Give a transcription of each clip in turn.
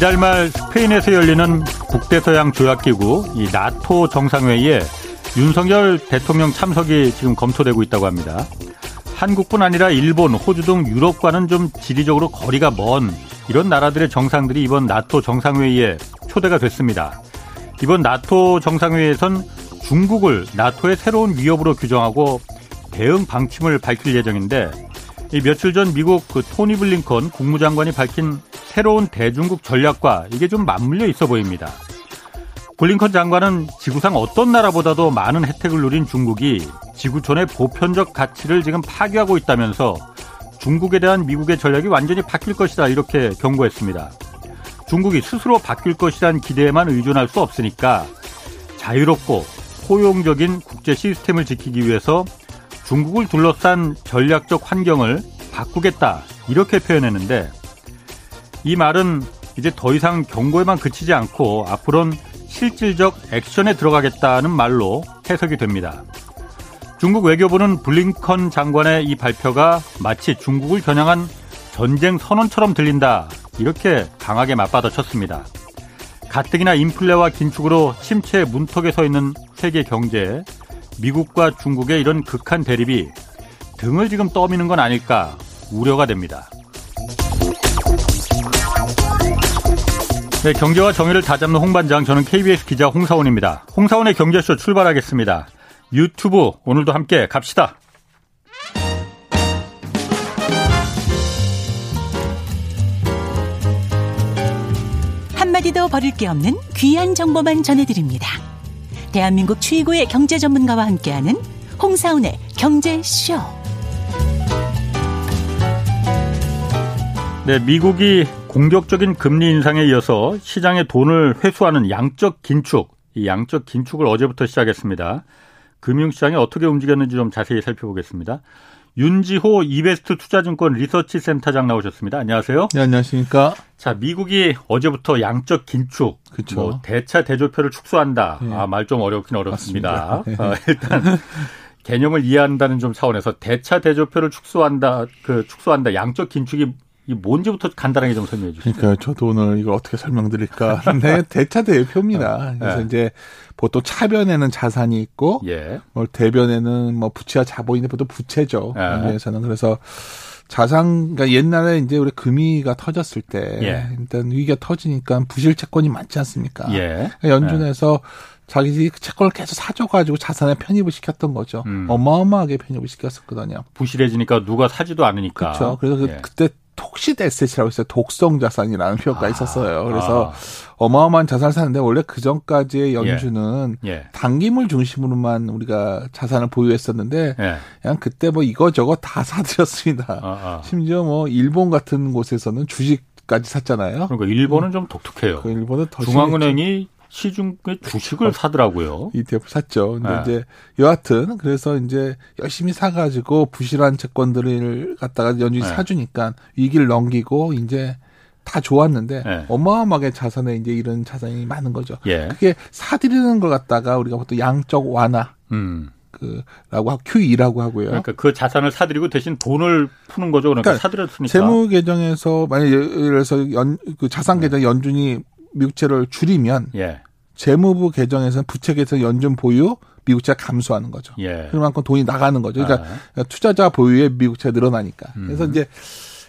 이달 말 스페인에서 열리는 북대서양 조약기구 이 나토 정상회의에 윤석열 대통령 참석이 지금 검토되고 있다고 합니다. 한국뿐 아니라 일본, 호주 등 유럽과는 좀 지리적으로 거리가 먼 이런 나라들의 정상들이 이번 나토 정상회의에 초대가 됐습니다. 이번 나토 정상회의에선 중국을 나토의 새로운 위협으로 규정하고 대응 방침을 밝힐 예정인데 며칠 전 미국 그 토니 블링컨 국무장관이 밝힌 새로운 대중국 전략과 이게 좀 맞물려 있어 보입니다. 블링컨 장관은 지구상 어떤 나라보다도 많은 혜택을 누린 중국이 지구촌의 보편적 가치를 지금 파괴하고 있다면서 중국에 대한 미국의 전략이 완전히 바뀔 것이다 이렇게 경고했습니다. 중국이 스스로 바뀔 것이란 기대에만 의존할 수 없으니까 자유롭고 포용적인 국제 시스템을 지키기 위해서 중국을 둘러싼 전략적 환경을 바꾸겠다 이렇게 표현했는데 이 말은 이제 더 이상 경고에만 그치지 않고 앞으로는 실질적 액션에 들어가겠다는 말로 해석이 됩니다. 중국 외교부는 블링컨 장관의 이 발표가 마치 중국을 겨냥한 전쟁 선언처럼 들린다 이렇게 강하게 맞받아쳤습니다. 가뜩이나 인플레와 긴축으로 침체 문턱에 서 있는 세계 경제에 미국과 중국의 이런 극한 대립이 등을 지금 떠미는 건 아닐까 우려가 됩니다. 네, 경제와 정의를 다잡는 홍반장, 저는 KBS 기자 홍사원입니다. 홍사원의 경제쇼 출발하겠습니다. 유튜브 오늘도 함께 갑시다. 한마디도 버릴 게 없는 귀한 정보만 전해드립니다. 대한민국 최고의 경제 전문가와 함께하는 홍사운의 경제쇼. 네, 미국이 공격적인 금리 인상에 이어서 시장에 돈을 회수하는 양적 긴축, 이 양적 긴축을 어제부터 시작했습니다. 금융시장이 어떻게 움직였는지 좀 자세히 살펴보겠습니다. 윤지호 이베스트 투자증권 리서치 센터장 나오셨습니다. 안녕하세요. 네, 안녕하십니까. 자, 미국이 어제부터 양적 긴축, 그쵸. 뭐 대차 대조표를 축소한다. 네. 아, 말 좀 어렵긴 어렵습니다. 네. 어, 일단 개념을 이해한다는 좀 차원에서 대차 대조표를 축소한다, 그 축소한다. 양적 긴축이 이 뭔지부터 간단하게 좀 설명해 주시죠. 그러니까 저도 오늘 이거 어떻게 설명드릴까 네, 대차 대표입니다. 그래서 네. 이제 보통 차변에는 자산이 있고, 예. 뭐 대변에는 뭐 부채와 자본인데 보통 부채죠. 예. 에서는 그래서 자산, 그러니까 옛날에 이제 우리 금이가 터졌을 때, 예. 일단 위기가 터지니까 부실 채권이 많지 않습니까? 예. 그러니까 연준에서 자기 채권을 계속 사줘가지고 자산에 편입을 시켰던 거죠. 음. 어마어마하게 편입을 시켰었거든요. 부실해지니까 누가 사지도 않으니까. 그렇죠. 그래서 그 예. 그때 톡시드 에셋이라고 있어요. 독성 자산이라는 표현가 아, 있었어요. 그래서 아. 어마어마한 자산을 사는데 원래 그 전까지의 연준은 예. 예. 단기물 중심으로만 우리가 자산을 보유했었는데 예. 그냥 그때 뭐 이거저거 다 사들였습니다. 아, 아. 심지어 뭐 일본 같은 곳에서는 주식 까지 샀잖아요. 그러니까 일본은 음. 좀 독특해요. 그 일본은 더 중앙은행이 시중의 주식을 어, 사더라고요. ETF 샀죠. 근데 네. 이제 여하튼 그래서 이제 열심히 사가지고 부실한 채권들을 갖다가 연준이 네. 사주니까 위기를 넘기고 이제 다 좋았는데 네. 어마어마하게 자산에 이제 이런 자산이 많은 거죠. 예. 그게 사들이는 걸 갖다가 우리가 보통 양적 완화. 음. 그라고 QE라고 하고요. 그러니까 그 자산을 사들이고 대신 돈을 푸는 거죠. 그러니까, 그러니까 사들였으니까. 재무 계정에서 만약 예를 들어서 연 그 자산 계정 연준이 미국채를 줄이면 예. 재무부 계정에서는 부채 계정 연준 보유 미국채가 감소하는 거죠. 예. 그만큼 돈이 나가는 거죠. 그러니까 아. 투자자 보유의 미국채가 늘어나니까. 음. 그래서 이제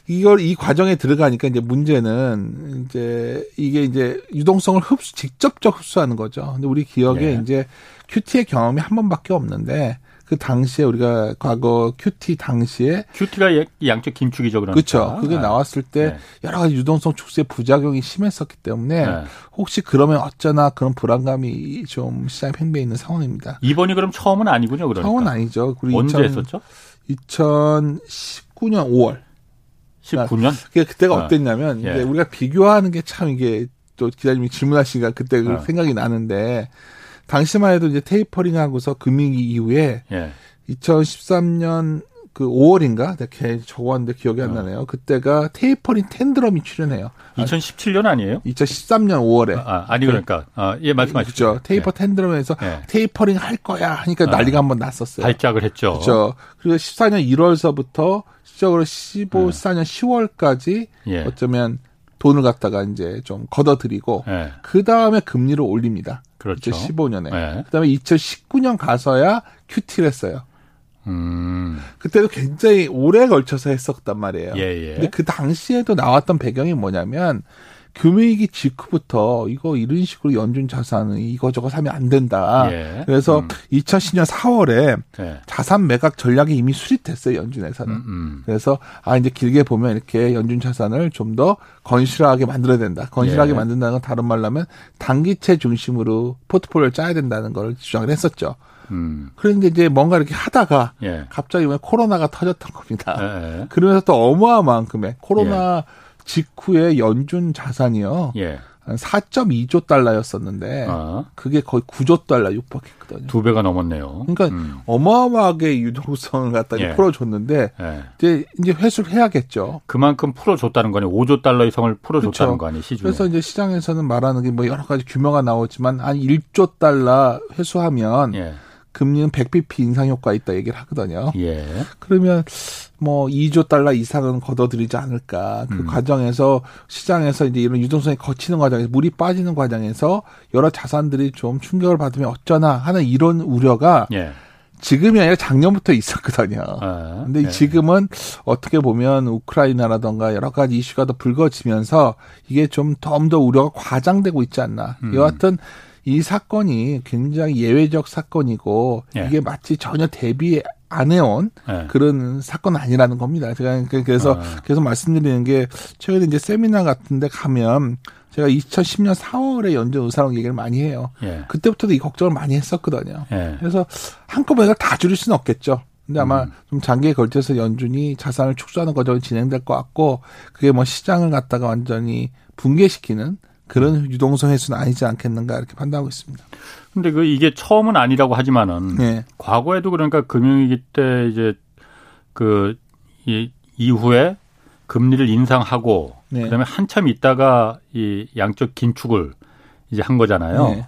이걸 이 과정에 들어가니까 이제 문제는 이제 이게 이제 유동성을 흡수 직접적 흡수하는 거죠. 근데 우리 기억에 예. 이제 QT의 경험이 한 번밖에 없는데 그 당시에 우리가 과거 QT 당시에 QT가 양적 긴축이죠, 그러니까. 그렇죠. 그게 네. 나왔을 때 네. 여러 가지 유동성 축소의 부작용이 심했었기 때문에 네. 혹시 그러면 어쩌나 그런 불안감이 좀 시장에 팽배해 있는 상황입니다. 이번이 그럼 처음은 아니군요, 그러니까. 처음은 아니죠. 우리 언제 2000, 했었죠? 2019년 5월. 19년? 그게 그때가 어. 어땠냐면 예. 우리가 비교하는 게 참 이게 또 기자님이 질문하시니까 그때 어. 생각이 나는데 당시만 해도 이제 테이퍼링 하고서 금융위 이후에 예. 2013년 그 5월인가? 내가 적었는데 기억이 안 어. 나네요. 그때가 tapering tantrum이 출현해요. 2017년 아니에요? 2013년 5월에. 아, 아니 그러니까. 아, 예, 말씀하시죠. 그렇죠. taper 예. tantrum에서 예. 테이퍼링 할 거야 하니까 아. 난리가 한번 났었어요. 발작을 했죠. 그렇죠. 그리고 14년 1월서부터 시작으로 15, 14년 10월까지 예. 어쩌면 돈을 갖다가 이제 좀 걷어들이고 네. 그 다음에 금리를 올립니다. 그렇죠. 2015년에. 네. 그다음에 2019년 가서야 큐티를 했어요. 음. 그때도 굉장히 오래 걸쳐서 했었단 말이에요. 예, 예. 근데 그 당시에도 나왔던 배경이 뭐냐면 금융위기 직후부터 이거 이런 식으로 연준 자산을 이거저거 사면 안 된다. 예. 그래서 음. 2010년 4월에 예. 자산 매각 전략이 이미 수립됐어요 연준에서는. 음, 음. 그래서 아 이제 길게 보면 이렇게 연준 자산을 좀 더 건실하게 만들어야 된다. 건실하게 예. 만든다는 건 다른 말로 하면 단기채 중심으로 포트폴리오를 짜야 된다는 걸 주장을 했었죠. 음. 그런데 이제 뭔가 이렇게 하다가 예. 갑자기 왜 코로나가 터졌던 겁니다. 예. 그러면서 또 어마어마한 금액 코로나 예. 직후에 연준 자산이요. 예. 한 4.2조 달러였었는데 아. 그게 거의 9조 달러 육박했거든요. 두 배가 넘었네요. 그러니까 음. 어마어마하게 유동성을 갖다 예. 풀어줬는데 예. 이제 이제 회수를 해야겠죠. 그만큼 풀어줬다는 거니 5조 달러 이상을 풀어줬다는 그렇죠. 거 아니에요 시중에. 그래서 이제 시장에서는 말하는 게 뭐 여러 가지 규모가 나오지만 한 1조 달러 회수하면 예. 금리는 100bp 인상 효과 있다 얘기를 하거든요. 예. 그러면 뭐 2조 달러 이상은 걷어들이지 않을까. 그 음. 과정에서 시장에서 이제 이런 유동성이 거치는 과정에서 물이 빠지는 과정에서 여러 자산들이 좀 충격을 받으면 어쩌나 하는 이런 우려가 예. 지금이 아니라 작년부터 있었거든요. 아, 근데 예. 지금은 어떻게 보면 우크라이나라던가 여러 가지 이슈가 더 불거지면서 이게 좀 더 더 우려가 과장되고 있지 않나. 음. 여하튼 이 사건이 굉장히 예외적 사건이고 예. 이게 마치 전혀 대비 안 해온 예. 그런 사건 아니라는 겁니다. 제가 그래서 아. 계속 말씀드리는 게 최근에 이제 세미나 같은데 가면 제가 2010년 4월에 연준 의사랑 얘기를 많이 해요. 예. 그때부터도 이 걱정을 많이 했었거든요. 예. 그래서 한꺼번에 다 줄일 수는 없겠죠. 근데 아마 음. 좀 장기에 걸쳐서 연준이 자산을 축소하는 과정이 진행될 것 같고 그게 뭐 시장을 갖다가 완전히 붕괴시키는 그런 유동성 횟수는 아니지 않겠는가 이렇게 판단하고 있습니다. 근데 그 이게 처음은 아니라고 하지만은 네. 과거에도 그러니까 금융위기 때 이제 그 이, 이후에 금리를 인상하고 네. 그다음에 한참 있다가 이 양적 긴축을 이제 한 거잖아요. 네.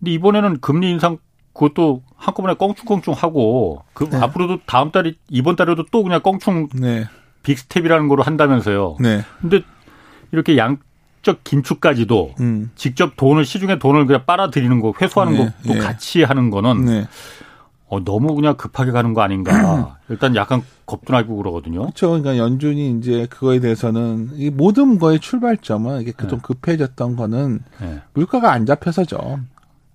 근데 이번에는 금리 인상 그것도 한꺼번에 껑충껑충 하고 그 네. 앞으로도 다음 달이 이번 달에도 또 그냥 껑충 네. 빅스텝이라는 거로 한다면서요. 네. 근데 이렇게 양 직접 긴축까지도 음. 직접 돈을 시중에 돈을 그냥 빨아들이는 거 회수하는 네, 것도 네. 같이 하는 거는 네. 어, 너무 그냥 급하게 가는 거 아닌가. 일단 약간 겁도 나고 그러거든요. 그렇죠. 그러니까 연준이 이제 그거에 대해서는 이 모든 거의 출발점은 이게 좀 네. 급해졌던 거는 네. 물가가 안 잡혀서죠.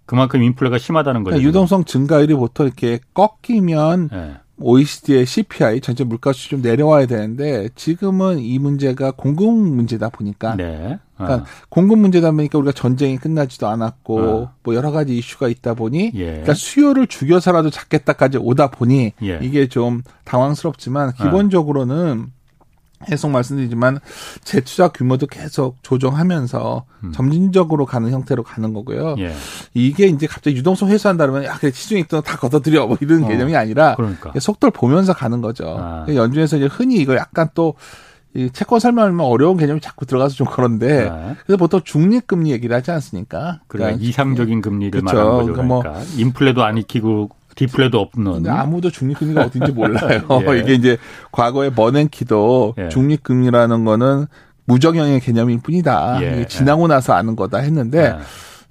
그만큼 인플레가 심하다는 거죠. 그러니까 유동성 증가율이 보통 이렇게 꺾이면 네. OECD의 CPI 전체 물가수 좀 내려와야 되는데 지금은 이 문제가 공급 문제다 보니까 네. 어. 그러니까 공급 문제다 보니까 우리가 전쟁이 끝나지도 않았고 어. 뭐 여러 가지 이슈가 있다 보니 예. 그러니까 수요를 죽여서라도 잡겠다까지 오다 보니 예. 이게 좀 당황스럽지만 기본적으로는 계속 말씀드리지만 재투자 규모도 계속 조정하면서 음. 점진적으로 가는 형태로 가는 거고요. 예. 이게 이제 갑자기 유동성 회수한다 그러면 야, 그래 시중에 있던 다 걷어들여 뭐 이런 어. 개념이 아니라 그러니까. 속도를 보면서 가는 거죠. 아. 연준에서 이제 흔히 이거 약간 또 이 채권 설명하면 어려운 개념이 자꾸 들어가서 좀 그런데 네. 그래서 보통 중립 금리 얘기를 하지 않습니까? 그러니까, 그러니까 이상적인 금리를 그렇죠. 말하는 거죠. 그러니까, 뭐 그러니까 인플레도 안 익히고 디플레도 없는. 아무도 중립금리가 어딘지 몰라요. 예. 이게 이제 과거에 버냉키도 예. 중립금리라는 거는 무정형의 개념일 뿐이다. 예. 지나고 나서 아는 거다 했는데 예.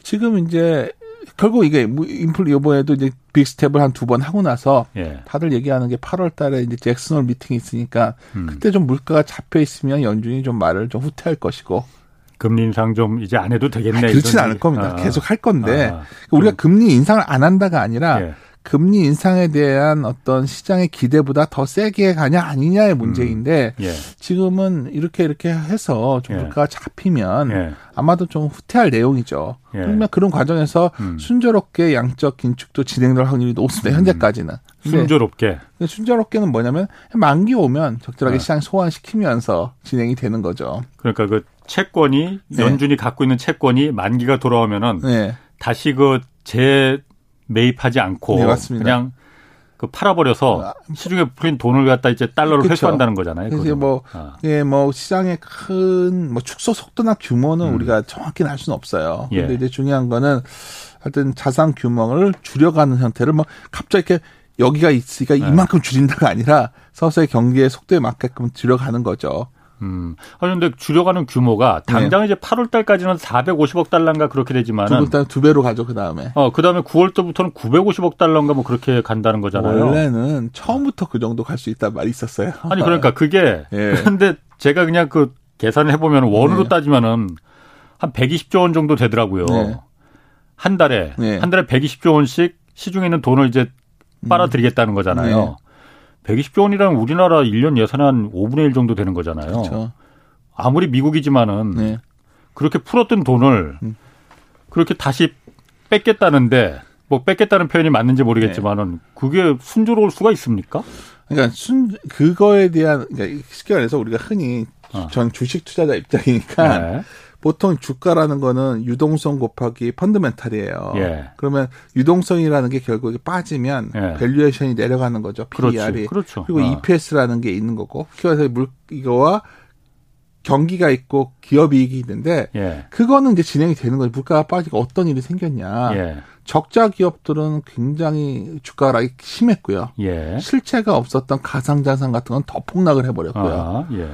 지금 이제 결국 이게 인플레 이번에도 이제 빅스텝을 한 두 번 하고 나서 예. 다들 얘기하는 게 8월 달에 이제 잭슨홀 미팅이 있으니까 음. 그때 좀 물가가 잡혀 있으면 연준이 좀 말을 좀 후퇴할 것이고 금리 인상 좀 이제 안 해도 되겠네. 아니, 그렇진 않을 겁니다. 아. 계속 할 건데 아. 우리가 금리 인상을 안 한다가 아니라 예. 금리 인상에 대한 어떤 시장의 기대보다 더 세게 가냐 아니냐의 음. 문제인데 음. 예. 지금은 이렇게 이렇게 해서 좀 예. 잡히면 예. 아마도 좀 후퇴할 내용이죠. 예. 그러면 그런 과정에서 음. 순조롭게 양적 긴축도 진행될 확률이 높습니다. 음. 현재까지는. 순조롭게. 순조롭게는 뭐냐면 만기 오면 적절하게 네. 시장 소환시키면서 진행이 되는 거죠. 그러니까 그 채권이 네. 연준이 갖고 있는 채권이 만기가 돌아오면은 네. 다시 그 재 매입하지 않고 네, 그냥 그 팔아버려서 아, 시중에 풀린 돈을 갖다 이제 달러로 그쵸. 회수한다는 거잖아요. 그래서 뭐, 아. 예, 뭐 시장의 큰 뭐 축소 속도나 규모는 음. 우리가 정확히는 알 수는 없어요. 예. 근데 이제 중요한 거는 하여튼 자산 규모를 줄여가는 형태를 뭐 갑자기 이렇게 여기가 있으니까 네. 이만큼 줄인다가 아니라 서서히 경기의 속도에 맞게끔 줄여가는 거죠. 음. 아니, 근데 줄여가는 규모가 당장 네. 이제 8월 달까지는 450억 달러인가 그렇게 되지만은. 두, 두 배로 가죠, 그 다음에. 어, 그 다음에 9월 때부터는 950억 달러인가 뭐 그렇게 간다는 거잖아요. 원래는 처음부터 그 정도 갈 수 있단 말이 있었어요. 아니, 그러니까 그게. 네. 그런데 제가 그냥 그 계산을 해보면 원으로 네. 따지면은 한 120조 원 정도 되더라고요. 네. 한 달에. 네. 한 달에 120조 원씩 시중에 있는 돈을 이제 빨아들이겠다는 거잖아요. 120조 원이라면 우리나라 1년 예산 한 5분의 1 정도 되는 거잖아요. 그렇죠. 아무리 미국이지만은 네. 그렇게 풀었던 돈을 음. 그렇게 다시 뺏겠다는데 뭐 뺏겠다는 표현이 맞는지 모르겠지만은 네. 그게 순조로울 수가 있습니까? 그러니까 순 그거에 대한 그러니까 쉽게 말해서 우리가 흔히 어. 전 주식 투자자 입장이니까 네. 보통 주가라는 거는 유동성 곱하기 fundamental이에요. 예. 그러면 유동성이라는 게 결국에 빠지면 예. valuation이 내려가는 거죠. PER이. 그렇죠. 그렇죠. 그리고 어. EPS라는 게 있는 거고. 그래서 물 이거와 경기가 있고 기업 이익이 있는데 예. 그거는 이제 진행이 되는 거죠. 물가가 빠지고 어떤 일이 생겼냐. 예. 적자 기업들은 굉장히 주가 하락이 심했고요. 예. 실체가 없었던 가상자산 같은 건 더 폭락을 해버렸고요. 아, 예.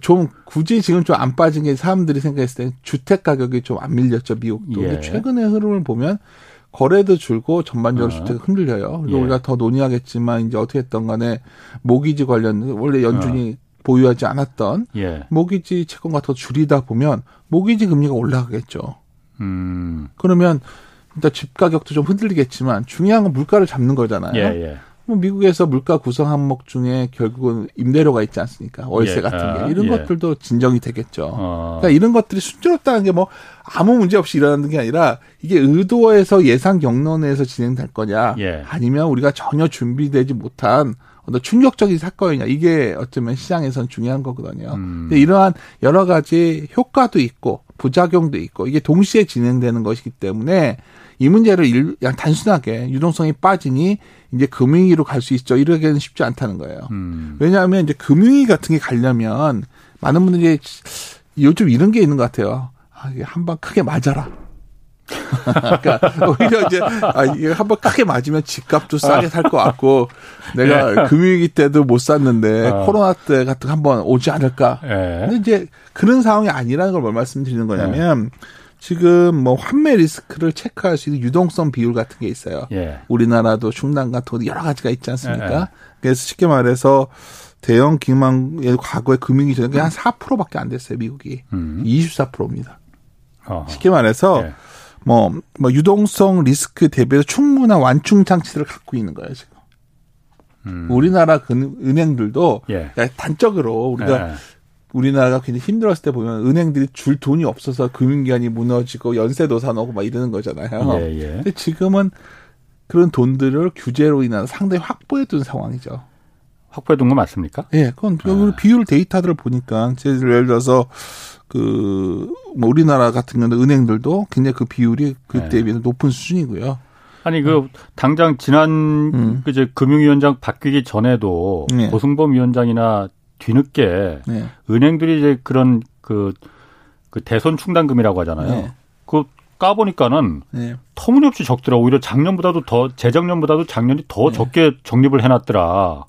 좀 굳이 지금 좀 안 빠진 게 사람들이 생각했을 때 주택 가격이 좀 안 밀렸죠 미국도. 예. 최근의 흐름을 보면 거래도 줄고 전반적으로 어. 주택이 흔들려요. 그리고 예. 우리가 더 논의하겠지만 이제 어떻게 했던 간에 모기지 관련 원래 연준이 어. 보유하지 않았던 예. 모기지 채권 같은 거 줄이다 보면 모기지 금리가 올라가겠죠. 음. 그러면 일단 집 가격도 좀 흔들리겠지만 중요한 건 물가를 잡는 거잖아요. 예, 예. 뭐 미국에서 물가 구성 항목 중에 결국은 임대료가 있지 않습니까? 월세 예. 같은 게 아, 이런 예. 것들도 진정이 되겠죠. 어. 그러니까 이런 것들이 순조롭다는 게 뭐 아무 문제 없이 일어나는 게 아니라 이게 의도에서 예상 경로 내에서 진행될 거냐, 예. 아니면 우리가 전혀 준비되지 못한 어떤 충격적인 사건이냐 이게 어쩌면 시장에서는 중요한 거거든요. 음. 근데 이러한 여러 가지 효과도 있고 부작용도 있고 이게 동시에 진행되는 것이기 때문에 이 문제를 일, 그냥 단순하게 유동성이 빠지니 이제 금융위로 갈 수 있죠. 이러기는 쉽지 않다는 거예요. 음. 왜냐하면 이제 금융위 같은 게 가려면 많은 분들이 요즘 이런 게 있는 것 같아요. 아, 한방 크게 맞아라. 그러니까 오히려 이제 아 이게 한번 크게 맞으면 집값도 싸게 살 것 같고 내가 예. 금융위기 때도 못 샀는데 어. 코로나 때 같은 거 한번 오지 않을까. 예. 근데 이제 그런 상황이 아니라는 걸 뭘 말씀드리는 거냐면 예. 지금 뭐 환매 리스크를 체크할 수 있는 유동성 비율 같은 게 있어요. 예. 우리나라도 중단 같은 거 여러 가지가 있지 않습니까? 예. 예. 그래서 쉽게 말해서 대형 기망의 과거의 금융이 저는 한 4%밖에 안 됐어요, 미국이. 음. 24%입니다. 어허. 쉽게 말해서 예. 뭐, 뭐 유동성 리스크 대비해서 충분한 완충 장치를 갖고 있는 거예요, 지금. 음. 우리나라 은행들도 예. 단적으로 우리가 예. 우리나라가 굉장히 힘들었을 때 보면 은행들이 줄 돈이 없어서 금융기관이 무너지고 연쇄도 사놓고 막 이러는 거잖아요. 예, 예. 근데 지금은 그런 돈들을 규제로 인해서 상당히 확보해 둔 상황이죠. 확보해 둔 거 맞습니까? 예, 그건 아. 비율 데이터들을 보니까 예를 들어서 그 뭐 우리나라 같은 경우는 은행들도 굉장히 그 비율이 그때에 네. 비해서 높은 수준이고요. 아니 그 당장 지난 음. 그 이제 금융위원장 바뀌기 전에도 네. 고승범 위원장이나 뒤늦게 네. 은행들이 이제 그런 그, 그 대선 충당금이라고 하잖아요. 네. 그 까보니까는 네. 터무니없이 적더라. 오히려 작년보다도 더 재작년보다도 작년이 더 네. 적게 적립을 해놨더라.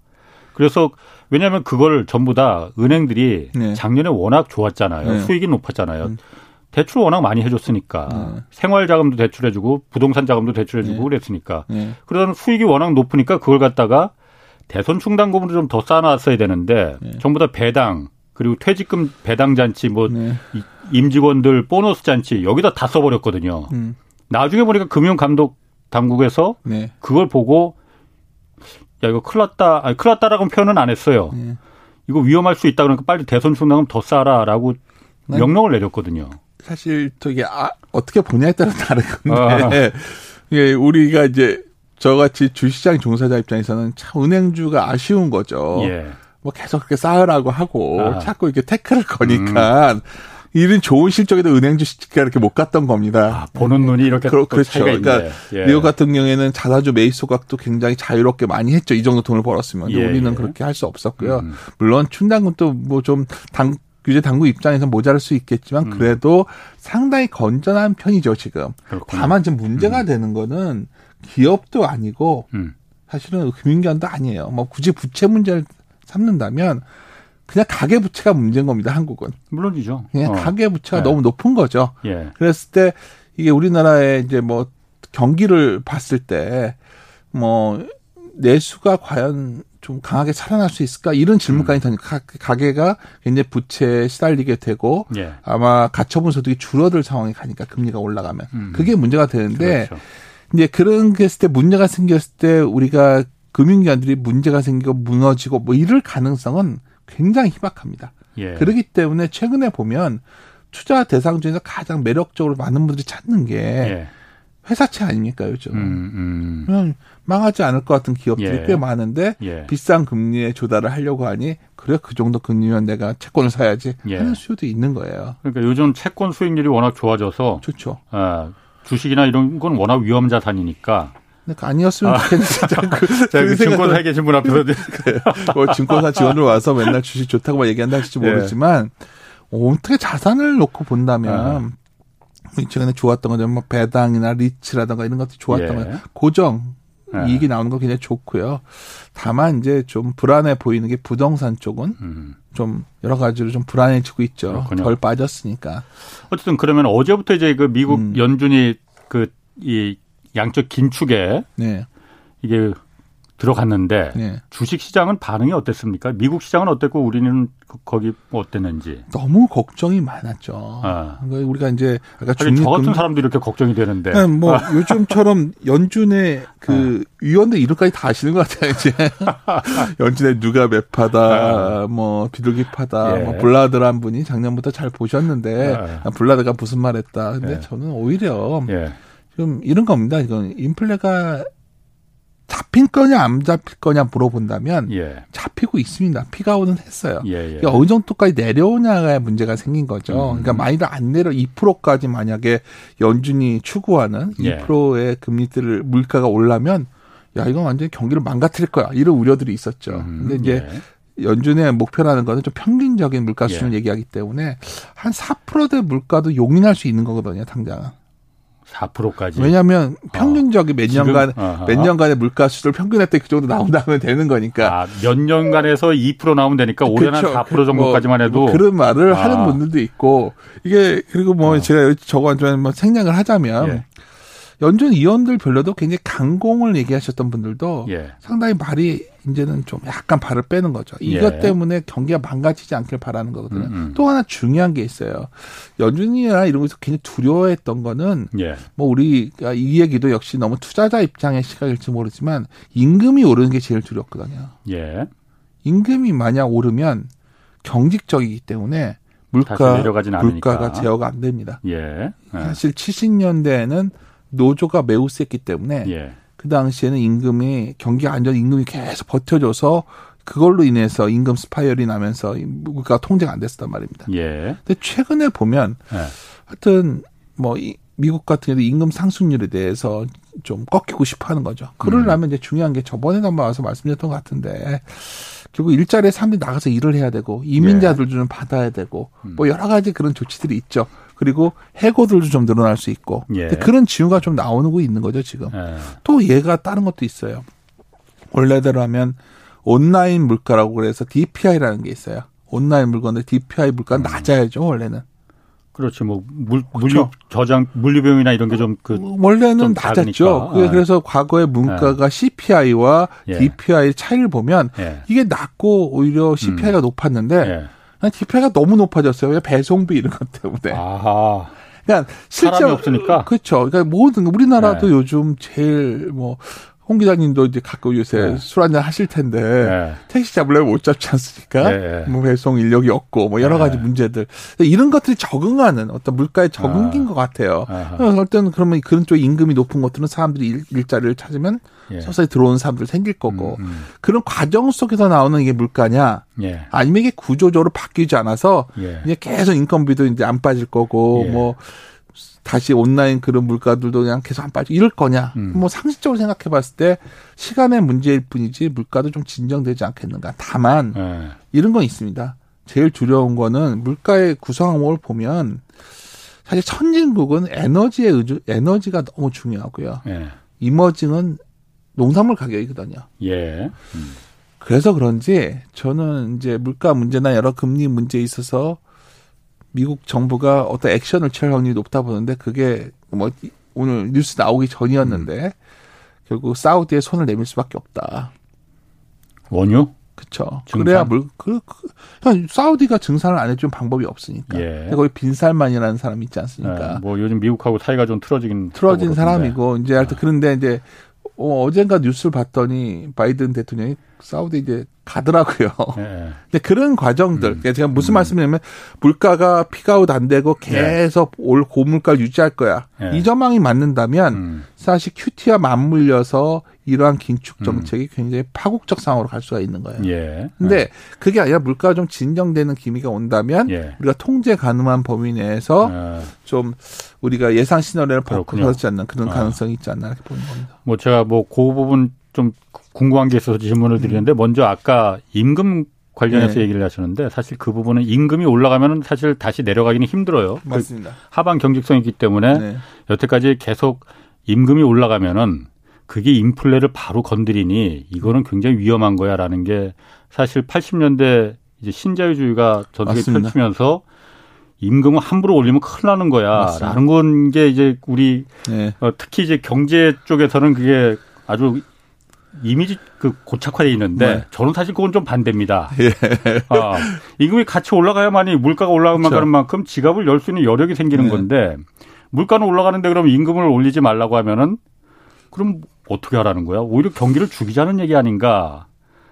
그래서 왜냐하면 그걸 전부 다 은행들이 네. 작년에 워낙 좋았잖아요. 네. 수익이 높았잖아요. 음. 대출 워낙 많이 해줬으니까 네. 생활 자금도 대출해주고 부동산 자금도 대출해주고 그랬으니까 그러다 수익이 워낙 높으니까 그걸 갖다가 대선 충당금으로 좀 더 쌓아놨어야 되는데 네. 전부 다 배당 그리고 퇴직금 배당 잔치 뭐 네. 임직원들 보너스 잔치 여기다 다 써버렸거든요. 음. 나중에 보니까 금융감독 당국에서 네. 그걸 보고 야 이거 큰일 났다 아니 큰일 났다라고 표현은 안 했어요. 네. 이거 위험할 수 있다 그러니까 빨리 대선 충당금 더 쌓아라라고 네. 명령을 내렸거든요. 사실 저게 아, 어떻게 보냐에 따라 다른 건데 아. 예, 우리가 이제 저같이 주시장 종사자 입장에서는 참 은행주가 아쉬운 거죠. 예. 뭐 계속 그렇게 쌓으라고 하고 아. 자꾸 이렇게 태클을 거니까 음. 이런 좋은 실적에도 은행주 시가 이렇게 못 갔던 겁니다. 아, 보는 눈이 이렇게 그, 그렇죠. 그러니까 예. 뉴욕 같은 경우에는 자사주 매입 소각도 굉장히 자유롭게 많이 했죠. 이 정도 돈을 벌었으면. 예. 우리는 예. 그렇게 할 수 없었고요. 음. 물론 춘당금도 뭐 좀 당 규제 당국 입장에서 모자랄 수 있겠지만 음. 그래도 상당히 건전한 편이죠 지금. 그렇구나. 다만 지금 문제가 음. 되는 거는 기업도 아니고 음. 사실은 금융기관도 아니에요. 뭐 굳이 부채 문제를 삼는다면 그냥 가계 부채가 문제인 겁니다. 한국은. 물론이죠. 그냥 어. 가계 부채가 네. 너무 높은 거죠. 예. 그랬을 때 이게 우리나라의 이제 뭐 경기를 봤을 때 뭐 내수가 과연 좀 강하게 살아날 수 있을까 이런 질문까지 음. 가, 가계가 굉장히 부채에 시달리게 되고 예. 아마 가처분 소득이 줄어들 상황이 가니까 금리가 올라가면 음. 그게 문제가 되는데 그렇죠. 이제 그런 게 했을 때 문제가 생겼을 때 우리가 금융기관들이 문제가 생기고 무너지고 뭐 이럴 가능성은 굉장히 희박합니다. 예. 그렇기 때문에 최근에 보면 투자 대상 중에서 가장 매력적으로 많은 분들이 찾는 게 예. 회사채 아닙니까 요즘? 음, 음. 망하지 않을 것 같은 기업들이 예. 꽤 많은데 예. 비싼 금리에 조달을 하려고 하니 그래 그 정도 금리면 내가 채권을 사야지 예. 하는 수요도 있는 거예요. 그러니까 요즘 채권 수익률이 워낙 좋아져서 좋죠. 아, 주식이나 이런 건 워낙 위험 자산이니까 그러니까 아니었으면 아. 좋겠는데. 그, 그 증권사 계신 분 앞에서. 뭐 증권사 직원으로 와서 맨날 주식 좋다고 만 얘기한다 할지 예. 모르지만, 어떻게 자산을 놓고 본다면, 아. 최근에 좋았던 건뭐 배당이나 리츠라든가 이런 것들이 좋았던 예. 건 고정. 예. 이익이 나오는 거 굉장히 좋고요. 다만 이제 좀 불안해 보이는 게 부동산 쪽은 음. 좀 여러 가지로 좀 불안해지고 있죠. 그렇군요. 덜 빠졌으니까. 어쨌든 그러면 어제부터 이제 그 미국 음. 연준이 그 이 양적 긴축에 네. 이게 들어갔는데 네. 주식 시장은 반응이 어땠습니까? 미국 시장은 어땠고 우리는 그 거기 어땠는지 너무 걱정이 많았죠. 아. 그러니까 우리가 이제 아까 중립 저 같은 사람도 이렇게 걱정이 되는데 네, 뭐 아. 요즘처럼 연준의 그 아. 위원들 이름까지 다 아시는 것 같아요. 이제 연준에 누가 매파다, 아. 뭐 비둘기파다, 예. 뭐 블라드란 분이 작년부터 잘 보셨는데 아. 블라드가 무슨 말했다. 근데 예. 저는 오히려 예. 좀 이런 겁니다. 이건 인플레가 잡힌 거냐 안 잡힐 거냐 물어본다면 예. 잡히고 있습니다. 피가오는 했어요. 예, 예. 그러니까 어느 정도까지 내려오냐가 문제가 생긴 거죠. 음. 그러니까 많이들 안 내려 2%까지 만약에 연준이 추구하는 2%의 예. 금리들을 물가가 올라면 야 이건 완전히 경기를 망가뜨릴 거야 이런 우려들이 있었죠. 음. 근데 이제 예. 연준의 목표라는 거는 좀 평균적인 물가 수준을 예. 얘기하기 때문에 한 4%대 물가도 용인할 수 있는 거거든요, 당장은. 4%까지. 왜냐하면 평균적인 몇 년간 몇 년간의 물가 수준을 평균했을 때그 정도 나온다면 되는 거니까. 아, 몇 년간에서 2% 나오면 되니까 올해는 그렇죠. 4% 정도까지만 해도 뭐 그런 말을 아. 하는 분들도 있고 이게 그리고 뭐 아. 제가 저거 좀 생략을 하자면 예. 연준 위원들 별로도 굉장히 강공을 얘기하셨던 분들도 예. 상당히 말이 이제는 좀 약간 발을 빼는 거죠. 이것 예. 때문에 경기가 망가지지 않길 바라는 거거든요. 음음. 음. 또 하나 중요한 게 있어요. 연준이나 이런 것에서 굉장히 두려워했던 거는 예. 뭐 우리가 이 얘기도 역시 너무 투자자 입장의 시각일지 모르지만 임금이 오르는 게 제일 두렵거든요. 예. 임금이 만약 오르면 경직적이기 때문에 물가 물가가 제어가 안 됩니다. 예. 사실 70년대에는 노조가 매우 셌기 때문에 예. 그 당시에는 임금이 경기가 안전 임금이 계속 버텨줘서 그걸로 인해서 임금 spiral이 나면서 물가 통제가 안 됐었단 말입니다. 예. 근데 최근에 보면 예. 하여튼 뭐 이, 미국 같은 경우 임금 상승률에 대해서 좀 꺾이고 싶어 하는 거죠. 그러려면 음. 이제 중요한 게 저번에도 한번 와서 말씀드렸던 것 같은데 결국 일자리에 사람들이 나가서 일을 해야 되고 이민자들도 예. 좀 받아야 되고 음. 뭐 여러 가지 그런 조치들이 있죠. 그리고 해고들도 좀 늘어날 수 있고 예. 그런 징후가 좀 나오고 있는 거죠 지금. 예. 또 얘가 다른 것도 있어요. 원래대로 하면 온라인 물가라고 그래서 DPI라는 게 있어요. 온라인 물건데 DPI 물가는 음. 낮아야죠 원래는. 그렇죠. 뭐 물, 물류. 저장 물류비용이나 이런 게 좀그 원래는 좀 낮았죠. 아. 그래서 과거의 물가가 아. CPI와 예. DPI 차이를 보면 예. 이게 낮고 오히려 CPI가 음. 높았는데 예. 지폐가 너무 높아졌어요. 왜 배송비 이런 것 때문에. 아하. 그러니까 실제로 없으니까. 그렇죠. 그러니까 모든 우리나라도 네. 요즘 제일 뭐 홍 기자님도 이제 가끔 요새 네. 술 한잔 하실 텐데 네. 택시 잡으려면 못 잡지 않습니까? 네. 뭐 배송 인력이 없고 뭐 여러 네. 가지 문제들 이런 것들이 적응하는 어떤 물가의 적응인 아. 것 같아요. 어떨 때는 그러면 그런 쪽 임금이 높은 것들은 사람들이 일, 자리를 찾으면 예. 서서히 들어오는 사람들 생길 거고 음, 음. 그런 과정 속에서 나오는 이게 물가냐 예. 아니면 이게 구조적으로 바뀌지 않아서 예. 이제 계속 인건비도 이제 안 빠질 거고 예. 뭐 다시 온라인 그런 물가들도 그냥 계속 안 빠지고 이럴 거냐. 음. 뭐 상식적으로 생각해 봤을 때 시간의 문제일 뿐이지 물가도 좀 진정되지 않겠는가. 다만 네. 이런 건 있습니다. 제일 두려운 거는 물가의 구성원을 보면 사실 선진국은 에너지의 의주, 에너지가 너무 중요하고요. 네. 이머징은 농산물 가격이거든요. 예. 음. 그래서 그런지 저는 이제 물가 문제나 여러 금리 문제에 있어서 미국 정부가 어떤 액션을 취할 확률이 높다 보는데 그게 뭐 오늘 뉴스 나오기 전이었는데 음. 결국 사우디에 손을 내밀 수밖에 없다. 원유? 그쵸. 증산? 그래야 물, 그, 그, 사우디가 증산을 안 해준 방법이 없으니까. 예. 거기 빈살만이라는 사람이 있지 않습니까? 예, 뭐 요즘 미국하고 사이가 좀 틀어지긴. 틀어진 사람이고, 이제 하여튼 아. 그런데 이제, 어, 어젠가 뉴스를 봤더니 바이든 대통령이 사우디 이제 가더라고요. 네. 근데 그런 과정들, 음. 그러니까 제가 무슨 음. 말씀이냐면 물가가 피가웃 안 되고 계속 네. 올 고물가를 유지할 거야. 네. 이 전망이 맞는다면 음. 사실 큐티와 맞물려서 이러한 긴축 정책이 음. 굉장히 파국적 상황으로 갈 수가 있는 거예요. 예. 근데 네. 그게 아니라 물가가 좀 진정되는 기미가 온다면 예. 우리가 통제 가능한 범위 내에서 예. 좀 우리가 예상 시나리오를 벗어나지 않는 그런 아. 가능성이 있지 않나 이렇게 보는 겁니다. 뭐 제가 뭐 그 부분 좀 궁금한 게 있어서 질문을 드리는데 먼저 아까 임금 관련해서 네. 얘기를 하셨는데 사실 그 부분은 임금이 올라가면 사실 다시 내려가기는 힘들어요. 그 맞습니다. 그 하방 경직성이 있기 때문에 네. 여태까지 계속 임금이 올라가면은 그게 인플레를 바로 건드리니 이거는 굉장히 위험한 거야라는 게 사실 80년대 이제 신자유주의가 전국에 펼치면서 임금을 함부로 올리면 큰일 나는 거야라는 건 게 이제 우리 네. 어, 특히 이제 경제 쪽에서는 그게 아주 이미지 그 고착화돼 있는데 네. 저는 사실 그건 좀 반대입니다. 예. 아, 임금이 같이 올라가야만이 물가가 올라가는 그렇죠. 만큼 지갑을 열 수 있는 여력이 생기는 네. 건데 물가는 올라가는데 그럼 임금을 올리지 말라고 하면은 그럼 어떻게 하라는 거야? 오히려 경기를 죽이자는 얘기 아닌가?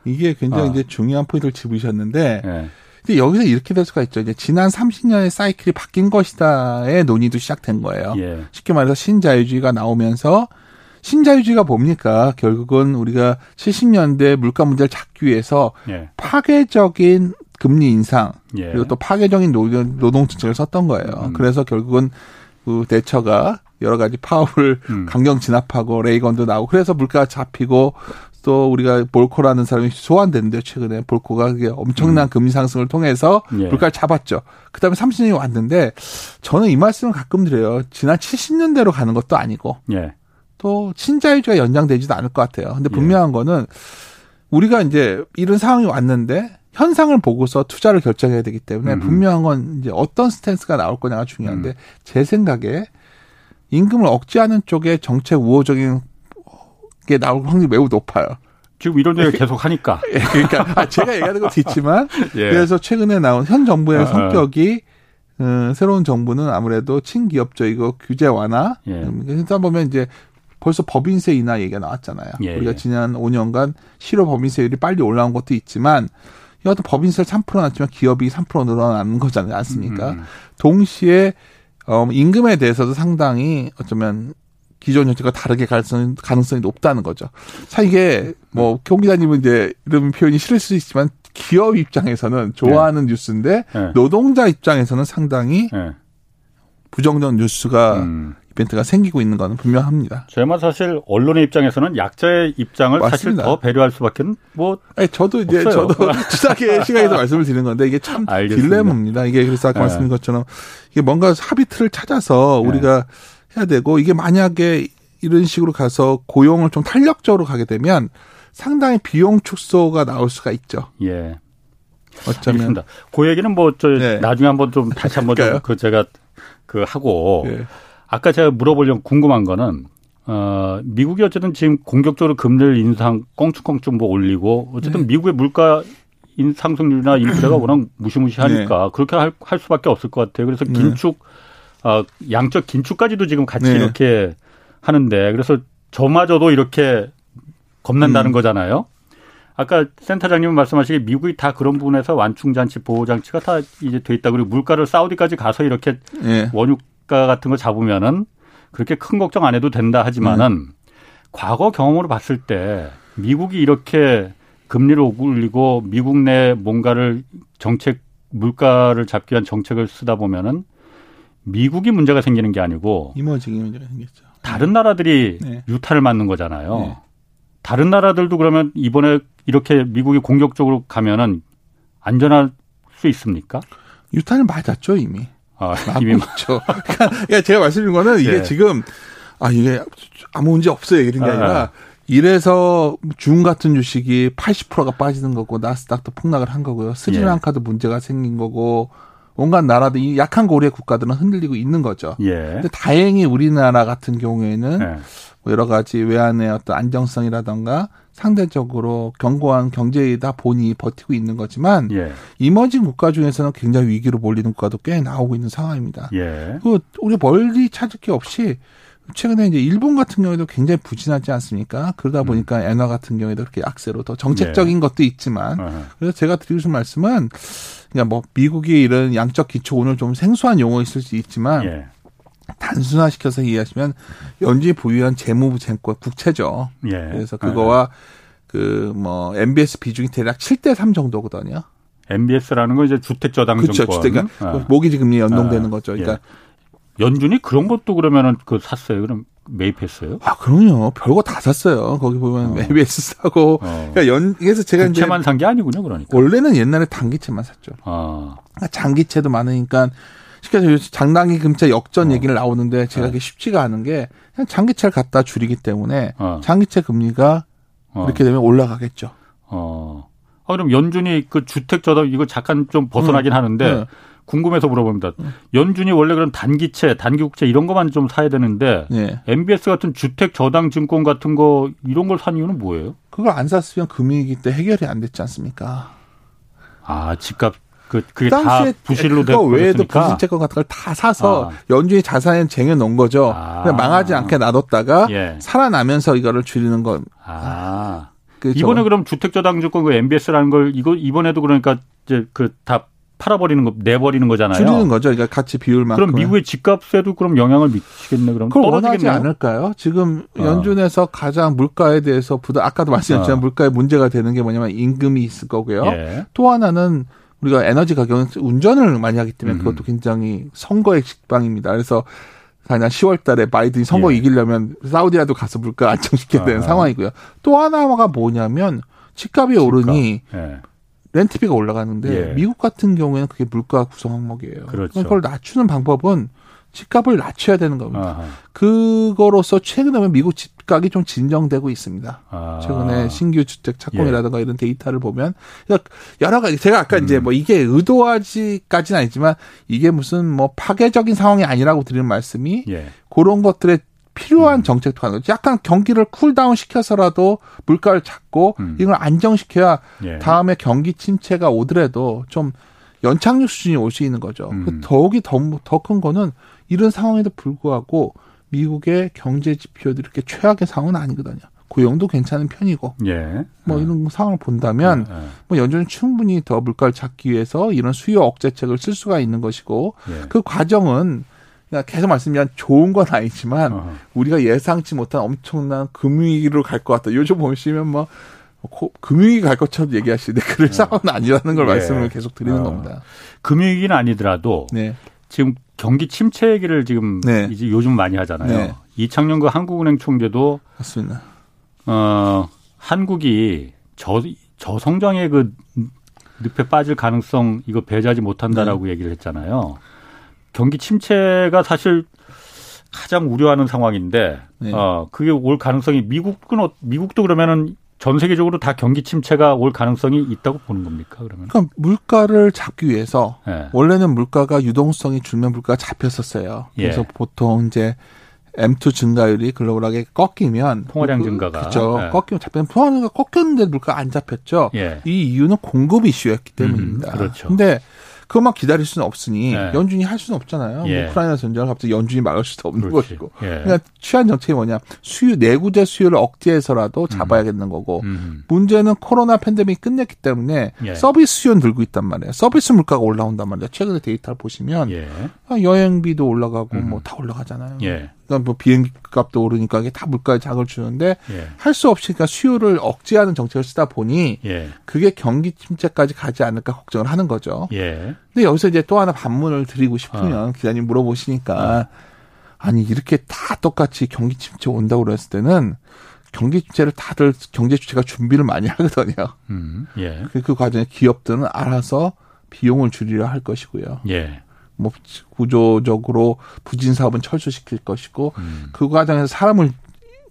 이게 굉장히 아. 이제 중요한 포인트를 짚으셨는데 네. 근데 여기서 이렇게 될 수가 있죠. 이제 지난 30년의 사이클이 바뀐 것이다의 논의도 시작된 거예요. 예. 쉽게 말해서 신자유주의가 나오면서 신자유주의가 뭡니까? 결국은 우리가 70년대 물가 문제를 잡기 위해서 예. 파괴적인 금리 인상 예. 그리고 또 파괴적인 노동, 노동 정책을 썼던 거예요. 음. 그래서 결국은 그 대처가 여러 가지 파업을 음. 강경 진압하고 레이건도 나오고 그래서 물가가 잡히고 또 우리가 볼코라는 사람이 소환됐는데 최근에 볼코가 그게 엄청난 음. 금리 상승을 통해서 예. 물가를 잡았죠. 그다음에 30년이 왔는데 저는 이 말씀을 가끔 드려요. 지난 70년대로 가는 것도 아니고 예. 또 신자유주의가 연장되지도 않을 것 같아요. 근데 예. 분명한 예. 거는 우리가 이제 이런 상황이 왔는데 현상을 보고서 투자를 결정해야 되기 때문에 음. 분명한 건 이제 어떤 스탠스가 나올 거냐가 중요한데 음. 제 생각에 임금을 억제하는 쪽에 정책 우호적인 게 나올 확률이 매우 높아요. 지금 이런 얘기 계속 하니까. 예, 그러니까 아, 제가 얘기하는 것도 있지만 예. 그래서 최근에 나온 현 정부의 아, 성격이 음, 새로운 정부는 아무래도 친기업적이고 규제 완화. 예. 음, 그러다 보면 이제 벌써 법인세 인하 얘기가 나왔잖아요. 예, 우리가 예. 지난 5년간 실효 법인세율이 빨리 올라온 것도 있지만 이것도 법인세를 3% 났지만 기업이 3% 늘어나는 거잖아요. 않습니까? 음. 동시에 어, 임금에 대해서도 상당히 어쩌면 기존 정책과 다르게 가능성이, 가능성이 높다는 거죠. 자, 이게 뭐, 경 기자님은 이제 이런 표현이 싫을 수 있지만 기업 입장에서는 좋아하는 네. 뉴스인데 네. 노동자 입장에서는 상당히 네. 부정적 뉴스가 음. 이벤트가 생기고 있는 것은 분명합니다. 제말 사실 언론의 입장에서는 약자의 입장을 맞습니다. 사실 더 배려할 수밖에 뭐 아니, 저도 이제 없어요. 저도 투자계 시간에서 말씀을 드리는 건데 이게 참 알겠습니다. 딜레마입니다. 이게 그래서 아까 네. 말씀드린 것처럼 이게 뭔가 합의틀을 찾아서 네. 우리가 해야 되고 이게 만약에 이런 식으로 가서 고용을 좀 탄력적으로 가게 되면 상당히 비용 축소가 나올 수가 있죠. 예. 어쩌면 알겠습니다. 그 얘기는 뭐저 네. 나중에 한번 좀 다시 한번 좀 그 제가 그 하고 네. 아까 제가 물어보려고 궁금한 거는 어, 미국이 어쨌든 지금 공격적으로 금리를 인상 껑충껑충 뭐 올리고 어쨌든 네. 미국의 물가 인 상승률이나 인플레가 워낙 무시무시하니까 네. 그렇게 할, 할 수밖에 없을 것 같아요. 그래서 네. 긴축 어, 양적 긴축까지도 지금 같이 네. 이렇게 하는데 그래서 저마저도 이렇게 겁난다는 음. 거잖아요. 아까 센터장님 말씀하시기 미국이 다 그런 부분에서 완충 장치 보호 장치가 다 이제 돼 있다 그리고 물가를 사우디까지 가서 이렇게 네. 원유 물가 같은 거 잡으면은 그렇게 큰 걱정 안 해도 된다 하지만은 네. 과거 경험으로 봤을 때 미국이 이렇게 금리를 올리고 미국 내 뭔가를 정책 물가를 잡기 위한 정책을 쓰다 보면은 미국이 문제가 생기는 게 아니고 이모지기 문제가 생겼죠. 다른 나라들이 네. 유탄을 맞는 거잖아요. 네. 다른 나라들도 그러면 이번에 이렇게 미국이 공격적으로 가면은 안전할 수 있습니까? 유탄을 맞았죠 이미. 아, 이미 맞죠. 그러니까 제가 말씀드린 거는 이게 예. 지금 아 이게 아무 문제 없어요 이런 게 아, 아. 아니라 이래서 중 같은 주식이 80%가 빠지는 거고 나스닥도 폭락을 한 거고요. 스리랑카도 예. 문제가 생긴 거고 온갖 나라들 이 약한 고리의 국가들은 흔들리고 있는 거죠. 예. 근데 다행히 우리나라 같은 경우에는 예. 뭐 여러 가지 외환의 어떤 안정성이라던가 상대적으로 견고한 경제이다 보니 버티고 있는 거지만 예. 이머징 국가 중에서는 굉장히 위기로 몰리는 국가도 꽤 나오고 있는 상황입니다. 예. 그 우리 멀리 찾을 게 없이 최근에 이제 일본 같은 경우에도 굉장히 부진하지 않습니까? 그러다 음. 보니까 음. 엔화 같은 경우에도 그렇게 약세로 더 정책적인 예. 것도 있지만 그래서 제가 드리고 싶은 말씀은 그냥 뭐 미국이 이런 양적 기초 오늘 좀 생소한 용어 있을 수 있지만 예. 단순화시켜서 이해하시면 연준이 보유한 재무부 쟁권 국채죠. 예. 그래서 그거와 그 뭐 MBS 비중이 대략 7대 3 정도거든요. MBS라는 건 이제 주택 저당 그렇죠. 주택 아. 모기지 금리 연동되는 아. 거죠. 그러니까 예. 연준이 그런 것도 그러면은 그 샀어요. 그럼 매입했어요? 아, 그럼요. 별거 다 샀어요. 거기 보면 어. ABS 사고. 어. 그러니까 연, 그래서 제가 이제. 채만 산 게 아니군요, 그러니까. 원래는 옛날에 단기채만 샀죠. 아. 그러니까 장기채도 많으니까 쉽게 해서 장단기 금채 역전 어. 얘기를 나오는데 제가 그게 쉽지가 않은 게 그냥 장기채를 갖다 줄이기 때문에 어. 장기채 금리가 어. 이렇게 되면 올라가겠죠. 어. 아, 그럼 연준이 그 주택 저당 이거 잠깐 좀 벗어나긴 음. 하는데 네. 궁금해서 물어봅니다. 음. 연준이 원래 그런 단기채, 단기국채 이런 것만 좀 사야 되는데 네. MBS 같은 주택 저당 증권 같은 거 이런 걸 산 이유는 뭐예요? 그걸 안 샀으면 금융위기 때 해결이 안 됐지 않습니까? 아, 집값 그 그게 다 부실로 되고 외에도 부실 채권 같은 걸 다 사서 아. 연준이 자산에 쟁여 놓은 거죠. 아. 망하지 않게 놔뒀다가 예. 살아나면서 이거를 줄이는 건. 아. 그렇죠. 이번에 그럼 주택저당증권 그 MBS라는 걸 이거 이번에도 그러니까 이제 그다 팔아버리는 거 내버리는 거잖아요. 줄이는 거죠. 그러니까 같이 비율만큼. 그럼 미국의 집값에도 그럼 영향을 미치겠네. 그럼 그걸 원하지 않을까요? 지금 어. 연준에서 가장 물가에 대해서 부담 아까도 말씀드렸지만 어. 물가에 문제가 되는 게 뭐냐면 임금이 있을 거고요. 예. 또 하나는 우리가 에너지 가격은 운전을 많이 하기 때문에 그것도 굉장히 선거의 직방입니다. 그래서 그냥 10월 달에 바이든이 선거 예. 이기려면 사우디라도 가서 물가 안정시켜야 되는 아. 상황이고요. 또 하나가 뭐냐면 집값이 집값. 오르니 예. 렌트비가 올라가는데 예. 미국 같은 경우에는 그게 물가 구성 항목이에요. 그렇죠. 그걸 낮추는 방법은 집값을 낮춰야 되는 겁니다. 아하. 그거로서 최근에 보면 미국 집값이 좀 진정되고 있습니다. 아. 최근에 신규 주택 착공이라든가 예. 이런 데이터를 보면 여러 가지 제가 아까 음. 이제 뭐 이게 의도하지까지는 아니지만 이게 무슨 뭐 파괴적인 상황이 아니라고 드리는 말씀이 예. 그런 것들에 필요한 음. 정책도 하는 거죠. 약간 경기를 cool down 시켜서라도 물가를 잡고 음. 이걸 안정시켜야 예. 다음에 경기 침체가 오더라도 좀 연착륙 수준이 올 수 있는 거죠. 음. 더욱이 더큰 거는 이런 상황에도 불구하고 미국의 경제 지표들이 이렇게 최악의 상황은 아니거든요. 고용도 괜찮은 편이고, 예. 뭐 이런 상황을 본다면, 예. 뭐 연준은 충분히 더 물가를 잡기 위해서 이런 수요 억제책을 쓸 수가 있는 것이고, 예. 그 과정은 그냥 계속 말씀드린 좋은 건 아니지만 어허. 우리가 예상치 못한 엄청난 금융위기로 갈 것 같다. 요즘 보시면 뭐 금융위기 갈 것처럼 얘기하시는데 그럴 어. 상황은 아니라는 걸 예. 말씀을 계속 드리는 어. 겁니다. 금융위기는 아니더라도 네. 지금 경기 침체 얘기를 지금 네. 이제 요즘 많이 하잖아요. 네. 이창용 그 한국은행 총재도 맞습니다. 어 한국이 저 저성장의 그 늪에 빠질 가능성 이거 배제하지 못한다라고 네. 얘기를 했잖아요. 경기 침체가 사실 가장 우려하는 상황인데 네. 어 그게 올 가능성이 미국은 어, 미국도 그러면은 전 세계적으로 다 경기 침체가 올 가능성이 있다고 보는 겁니까? 그러면? 그러니까 물가를 잡기 위해서 네. 원래는 물가가 유동성이 줄면 물가가 잡혔었어요. 그래서 예. 보통 이제 M2 증가율이 글로벌하게 꺾이면 통화량 그, 증가가 그렇죠. 네. 꺾이면 잡히면 통화량이 꺾였는데 물가 안 잡혔죠. 예. 이 이유는 공급 이슈였기 때문입니다. 음, 그렇죠. 근데 그것만 기다릴 수는 없으니 네. 연준이 할 수는 없잖아요. 예. 우크라이나 전쟁을 갑자기 연준이 막을 수도 없는 그렇지. 것이고. 예. 그러니까 취한 정책이 뭐냐? 수요 내구재 수요를 억제해서라도 음. 잡아야겠는 거고. 음. 문제는 코로나 팬데믹 끝냈기 때문에 예. 서비스 수요는 들고 있단 말이에요. 서비스 물가가 올라온단 말이에요. 최근에 데이터를 보시면 예. 아, 여행비도 올라가고 음. 뭐다 올라가잖아요. 예. 그러니까 뭐 비행기 값도 오르니까 이게 다 물가에 자극을 주는데 예. 할수 없이 그러니까 수요를 억제하는 정책을 쓰다 보니 예. 그게 경기 침체까지 가지 않을까 걱정을 하는 거죠. 예. 근데 여기서 이제 또 하나 반문을 드리고 싶으면 어. 기자님 물어보시니까 어. 아니 이렇게 다 똑같이 경기 침체 온다고 그랬을 때는 경기 침체를 다들 경제 주체가 준비를 많이 하거든요. 음, 예. 그, 그 과정에 기업들은 알아서 비용을 줄이려 할 것이고요. 예. 뭐 구조적으로 부진 사업은 철수시킬 것이고 음. 그 과정에서 사람을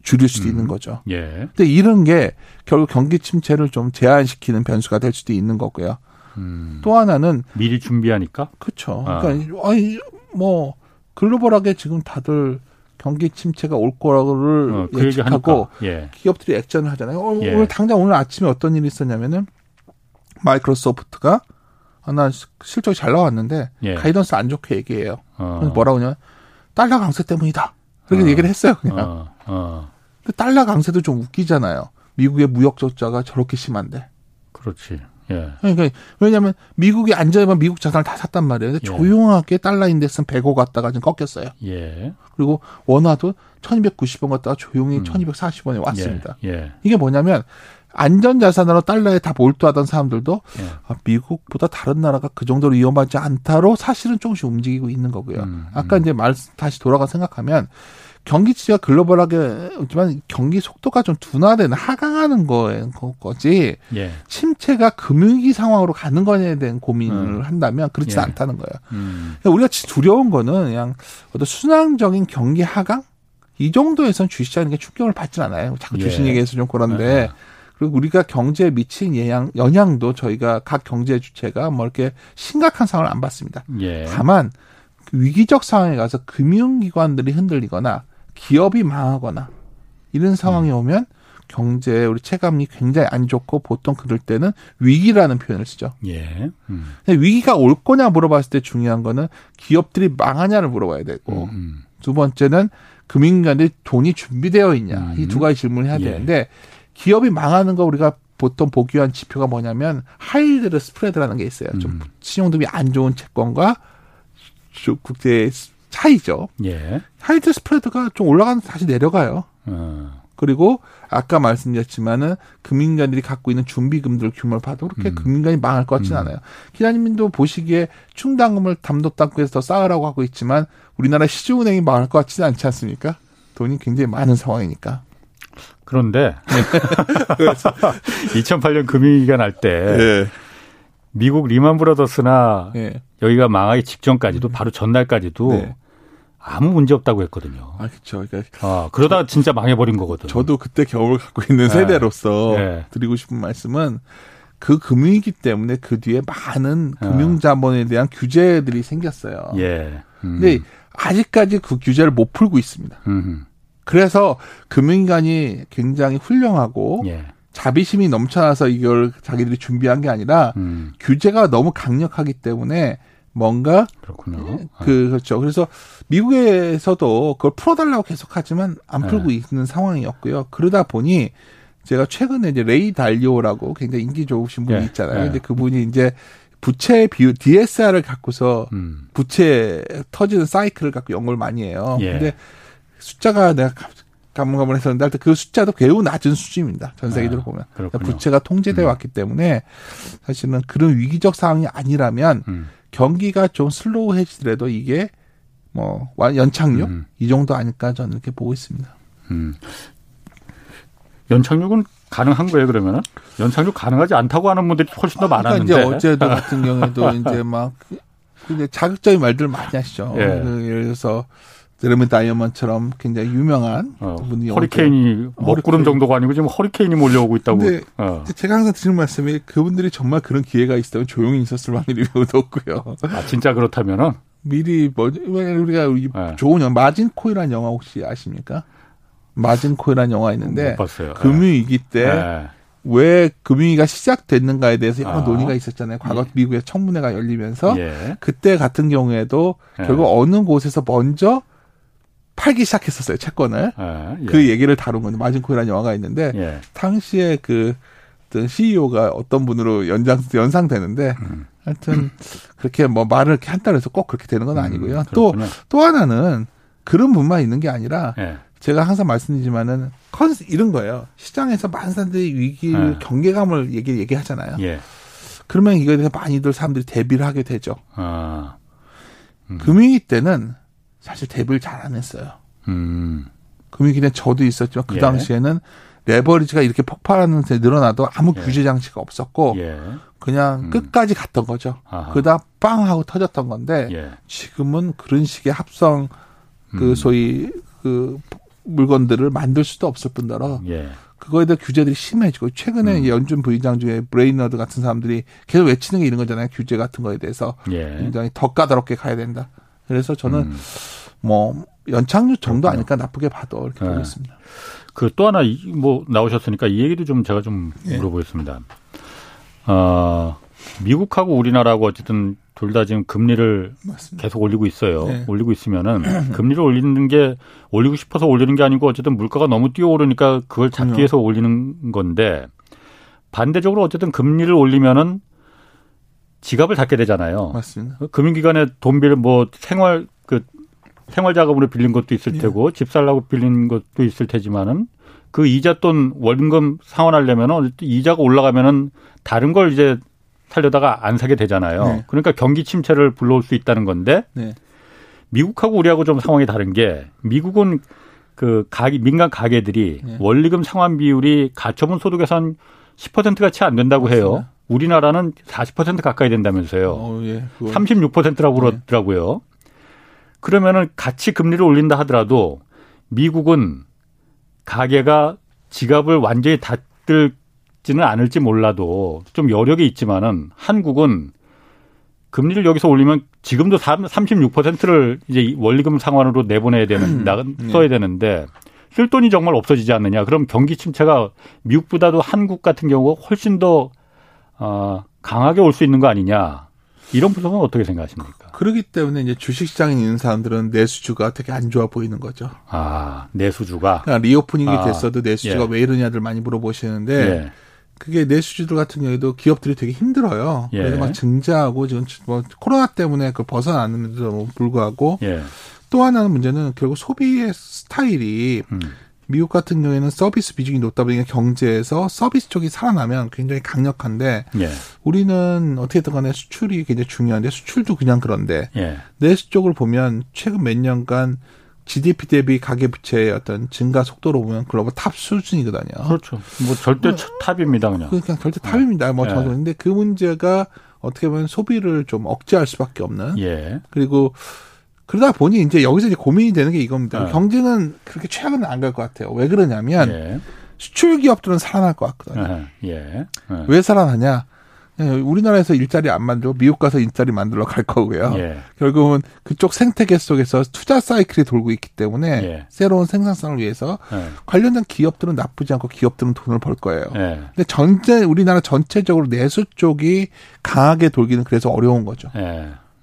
줄일 수도 음. 있는 거죠. 예. 근데 이런 게 결국 경기 침체를 좀 제한시키는 변수가 될 수도 있는 거고요. 음. 또 하나는 미리 준비하니까. 그렇죠. 아. 그러니까 아니 뭐 글로벌하게 지금 다들 경기 침체가 올 거라고를 어, 그 예측하고 예. 기업들이 액션을 하잖아요. 어, 예. 오늘 당장 오늘 아침에 어떤 일이 있었냐면은 마이크로소프트가 하 나 실적이 잘 나왔는데 예. 가이던스 안 좋게 얘기해요. 어. 뭐라고 하냐 달러 강세 때문이다. 그렇게 어. 얘기를 했어요 그냥. 어. 어. 달러 강세도 좀 웃기잖아요. 미국의 무역 적자가 저렇게 심한데. 그렇지. 예. 그러니까 왜냐하면 미국이 안전하면 미국 자산을 다 샀단 말이에요. 근데 예. 조용하게 달러 인덱스는 105 갔다가 지금 꺾였어요. 예. 그리고 원화도 1290원 갔다가 조용히 음. 1240원에 왔습니다. 예. 예. 이게 뭐냐면 안전자산으로 달러에 다 몰두하던 사람들도 예. 아, 미국보다 다른 나라가 그 정도로 위험하지 않다로 사실은 조금씩 움직이고 있는 거고요. 음, 아까 음. 이제 말 다시 돌아가 생각하면 경기 지가 글로벌하게지만 경기 속도가 좀 둔화되는 하강하는 거에 거지 예. 침체가 금융위기 상황으로 가는 거냐에 대한 고민을 음. 한다면 그렇지 예. 않다는 거예요. 음. 우리가 두려운 거는 그냥 어떤 순환적인 경기 하강 이 정도에선 주식시장에 충격을 받진 않아요. 자꾸 주식 예. 얘기해서 좀 그런데 아. 그리고 우리가 경제에 미친 영향, 영향도 저희가 각 경제 주체가 뭐 이렇게 심각한 상황을 안 받습니다. 예. 다만 위기적 상황에 가서 금융기관들이 흔들리거나 기업이 망하거나 이런 상황이 음. 오면 경제 우리 체감이 굉장히 안 좋고 보통 그럴 때는 위기라는 표현을 쓰죠. 예. 음. 근데 위기가 올 거냐 물어봤을 때 중요한 거는 기업들이 망하냐를 물어봐야 되고 음. 음. 두 번째는 금융기관들이 돈이 준비되어 있냐 음. 이두 가지 질문을 해야 예. 되는데 기업이 망하는 거 우리가 보통 보기한 지표가 뭐냐면 high yield spread라는 게 있어요. 좀 음. 신용등급이 안 좋은 채권과 국채 차이죠. 예. high yield spread가 좀 올라가면서 다시 내려가요. 어. 그리고 아까 말씀드렸지만은 금융기관들이 갖고 있는 준비금들 규모를 봐도 그렇게 음. 금융기관이 망할 것 같지는 음. 않아요. 기자님도 보시기에 충당금을 담독당국에서 더 쌓으라고 하고 있지만 우리나라 시중은행이 망할 것 같지는 않지 않습니까? 돈이 굉장히 많은 상황이니까. 그런데 2008년 금융위기가 날때 예. 미국 리만 브라더스나 예. 여기가 망하기 직전까지도 바로 전날까지도 네. 아무 문제 없다고 했거든요. 아, 그렇죠. 그러니까 아, 그러다 저, 진짜 망해버린 거거든. 저도 그때 경험을 갖고 있는 네. 세대로서 네. 드리고 싶은 말씀은 그 금융위기 때문에 그 뒤에 많은 어. 금융자본에 대한 규제들이 생겼어요. 예. 음. 근데 아직까지 그 규제를 못 풀고 있습니다. 음. 그래서 금융기관이 굉장히 훌륭하고 예. 자비심이 넘쳐나서 이걸 자기들이 준비한 게 아니라 음. 규제가 너무 강력하기 때문에 뭔가 그렇군요. 그 그렇죠. 그래서 미국에서도 그걸 풀어달라고 계속하지만 안 네. 풀고 네. 있는 상황이었고요. 그러다 보니 제가 최근에 이제 레이 달리오라고 굉장히 인기 좋으신 분이 네. 있잖아요. 네. 근데 그분이 이제 부채 비율 DSR을 갖고서 음. 부채 터지는 사이클을 갖고 연구를 많이 해요. 예. 근데 숫자가 내가 가물가물 했었는데 하여튼 그 숫자도 매우 낮은 수준입니다. 전 세계적으로 아, 보면. 그렇군요. 부채가 통제되어 음. 왔기 때문에 사실은 그런 위기적 상황이 아니라면 음. 경기가 좀 슬로우해지더라도 이게 뭐 연착륙 음. 이 정도 아닐까 저는 이렇게 보고 있습니다. 음. 연착륙은 가능한 거예요 그러면은 연착륙 가능하지 않다고 하는 분들이 훨씬 더 아, 그러니까 많았는데 이제 어제도 같은 경우에도 이제 막 근데 자극적인 말들 을 많이 하시죠. 예. 그 예를 들어서 드레미 다이어먼처럼 굉장히 유명한 어, 분이 허리케인이 먹구름 정도가 아니고 지금 허리케인이 몰려오고 있다고. 근데 어. 제가 항상 드리는 말씀이 그분들이 정말 그런 기회가 있었다면 조용히 있었을 확률이 매우 높고요. 아 진짜 그렇다면은 미리 뭐 우리가 네. 좋은 영화 마진코이라는 영화 혹시 아십니까? 마진코이라는 영화 있는데 금융위기 때 네. 왜 금융위기가 시작됐는가에 대해서 여러 아. 논의가 있었잖아요. 과거 예. 미국의 청문회가 열리면서 예. 그때 같은 경우에도 예. 결국 어느 곳에서 먼저 팔기 시작했었어요 채권을 아, 예. 그 얘기를 다룬 건데 마진코이라는 영화가 있는데 예. 당시에 그 어떤 CEO가 어떤 분으로 연장 연상되는데 음. 하여튼 그렇게 뭐 말을 이렇게 한다고 해서 꼭 그렇게 되는 건 음, 아니고요. 또또 음, 또 하나는 그런 분만 있는 게 아니라 예. 제가 항상 말씀드리지만은 컨 이런 거예요. 시장에서 많은 사람들이 위기 예. 경계감을 얘기 얘기하잖아요. 예. 그러면 이거에 대해서 많이들 사람들이 대비를 하게 되죠. 아. 음. 금융위 때는 사실 대비를 잘 안 했어요. 음. 금융위기 때 저도 있었지만 그 예. 당시에는 레버리지가 이렇게 폭발하는 데 늘어나도 아무 예. 규제 장치가 없었고 예. 그냥 음. 끝까지 갔던 거죠. 그러다 빵 하고 터졌던 건데 예. 지금은 그런 식의 합성 그 음. 소위 그 물건들을 만들 수도 없을 뿐더러 예. 그거에 대한 규제들이 심해지고 최근에 음. 연준 부의장 중에 브레이너드 같은 사람들이 계속 외치는 게 이런 거잖아요. 규제 같은 거에 대해서 예. 굉장히 더 까다롭게 가야 된다. 그래서 저는 음. 뭐 연착륙 정도 아닐까 나쁘게 봐도 이렇게 네. 보겠습니다. 그 또 하나 뭐 나오셨으니까 이 얘기도 좀 제가 좀 예. 물어보겠습니다. 어, 미국하고 우리나라하고 어쨌든 둘 다 지금 금리를 맞습니다. 계속 올리고 있어요. 네. 올리고 있으면은 금리를 올리는 게 올리고 싶어서 올리는 게 아니고 어쨌든 물가가 너무 뛰어오르니까 그걸 잡기 위해서 올리는 건데 반대적으로 어쨌든 금리를 올리면은 지갑을 닫게 되잖아요. 맞습니다. 금융기관에 돈 빌 뭐 생활 그 생활 자금으로 빌린 것도 있을 예. 테고 집 살라고 빌린 것도 있을 테지만은 그 이자 돈 월급 상환하려면은 이자가 올라가면은 다른 걸 이제 살려다가 안 사게 되잖아요. 네. 그러니까 경기 침체를 불러올 수 있다는 건데 네. 미국하고 우리하고 좀 상황이 다른 게 미국은 그 가게 민간 가게들이 네. 원리금 상환 비율이 가처분 소득에서 한 10%가 채 안 된다고 맞습니다. 해요. 우리나라는 40% 가까이 된다면서요. 어, 예. 36%라고 그러더라고요. 그러면은 같이 금리를 올린다 하더라도 미국은 가게가 지갑을 완전히 닫을지는 않을지 몰라도 좀 여력이 있지만은 한국은 금리를 여기서 올리면 지금도 36%를 이제 원리금 상환으로 내보내야 되는 나 네. 써야 되는데 쓸 돈이 정말 없어지지 않느냐. 그럼 경기 침체가 미국보다도 한국 같은 경우가 훨씬 더 어, 강하게 올 수 있는 거 아니냐. 이런 분석은 어떻게 생각하십니까? 그러기 때문에 이제 주식시장에 있는 사람들은 내수주가 되게 안 좋아 보이는 거죠. 아, 내수주가? 그러니까 리오프닝이 아, 됐어도 내수주가 예. 왜 이러냐들 많이 물어보시는데, 예. 그게 내수주들 같은 경우에도 기업들이 되게 힘들어요. 예. 그래서 막 증자하고 지금 뭐 코로나 때문에 그 벗어나는데도 불구하고, 예. 또 하나는 문제는 결국 소비의 스타일이 음. 미국 같은 경우에는 서비스 비중이 높다 보니까 경제에서 서비스 쪽이 살아나면 굉장히 강력한데 예. 우리는 어떻게든 간에 수출이 굉장히 중요한데 수출도 그냥 그런데 예. 내수 쪽을 보면 최근 몇 년간 GDP 대비 가계 부채의 어떤 증가 속도로 보면 global top 수준이거든요. 그렇죠. 뭐 절대 뭐, top입니다, 그냥. 그냥 절대 top입니다. 뭐 예. 저도 근데 그 문제가 어떻게 보면 소비를 좀 억제할 수밖에 없는. 예. 그리고 그러다 보니 이제 여기서 이제 고민이 되는 게 이겁니다. 네. 경제는 그렇게 최악은 안 갈 것 같아요. 왜 그러냐면 예. 수출 기업들은 살아날 것 같거든요. 예. 예. 왜 살아나냐? 예, 우리나라에서 일자리 안 만들고 미국 가서 일자리 만들러 갈 거고요. 예. 결국은 그쪽 생태계 속에서 투자 사이클이 돌고 있기 때문에 예. 새로운 생산성을 위해서 예. 관련된 기업들은 나쁘지 않고 기업들은 돈을 벌 거예요. 예. 근데 전체 우리나라 전체적으로 내수 쪽이 강하게 돌기는 그래서 어려운 거죠.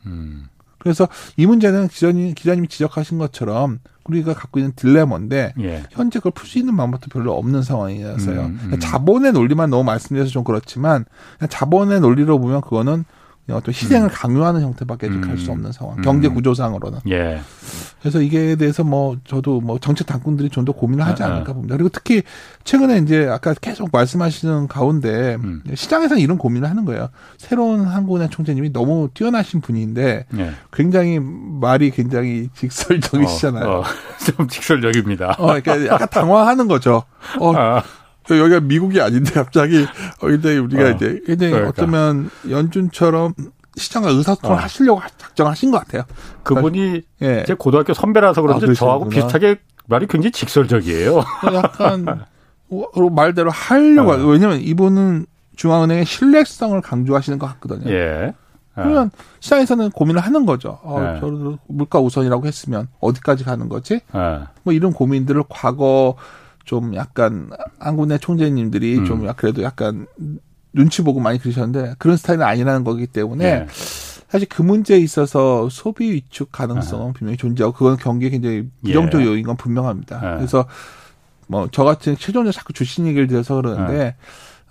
음. 그래서 이 문제는 기자님, 기자님이 지적하신 것처럼 우리가 갖고 있는 딜레마인데 예. 현재 그걸 풀 수 있는 방법도 별로 없는 상황이어서요. 음, 음. 자본의 논리만 너무 말씀드려서 좀 그렇지만 자본의 논리로 보면 그거는 어떤 희생을 음. 강요하는 형태밖에 음. 할수 없는 상황. 음. 경제 구조상으로는. 예. 그래서 이게 대해서 뭐 저도 뭐 정책 당국들이 좀 더 고민을 하지 아, 아. 않을까 봅니다. 그리고 특히 최근에 이제 아까 계속 말씀하시는 가운데 음. 시장에서는 이런 고민을 하는 거예요. 새로운 한국은행 총재님이 너무 뛰어나신 분인데 예. 굉장히 말이 굉장히 직설적이시잖아요. 어, 어, 좀 직설적입니다. 어, 그러니까 약간 당황하는 거죠. 어, 아. 여기가 미국이 아닌데 갑자기 어 근데 우리가 어, 이제 굉장히 그러니까. 어쩌면 연준처럼 시장과 의사소통을 어. 하시려고 작정하신 것 같아요. 그분이 예. 제 고등학교 선배라서 그런지 아, 저하고 비슷하게 말이 굉장히 직설적이에요. 약간 말대로 하려고 어. 왜냐면 이분은 중앙은행의 신뢰성을 강조하시는 것 같거든요. 예. 어. 그러면 시장에서는 고민을 하는 거죠. 어, 예. 저도 물가 우선이라고 했으면 어디까지 가는 거지? 예. 뭐 이런 고민들을 과거 좀 약간 한국내 총재님들이 음. 좀 그래도 약간 눈치 보고 많이 그러셨는데 그런 스타일은 아니라는 거기 때문에 네. 사실 그 문제에 있어서 소비 위축 가능성은 아. 분명히 존재하고 그건 경기에 굉장히 부정적 예. 요인 건 분명합니다. 네. 그래서 뭐 저 같은 최종적 자꾸 주식 얘기를 들어서 그러는데 네.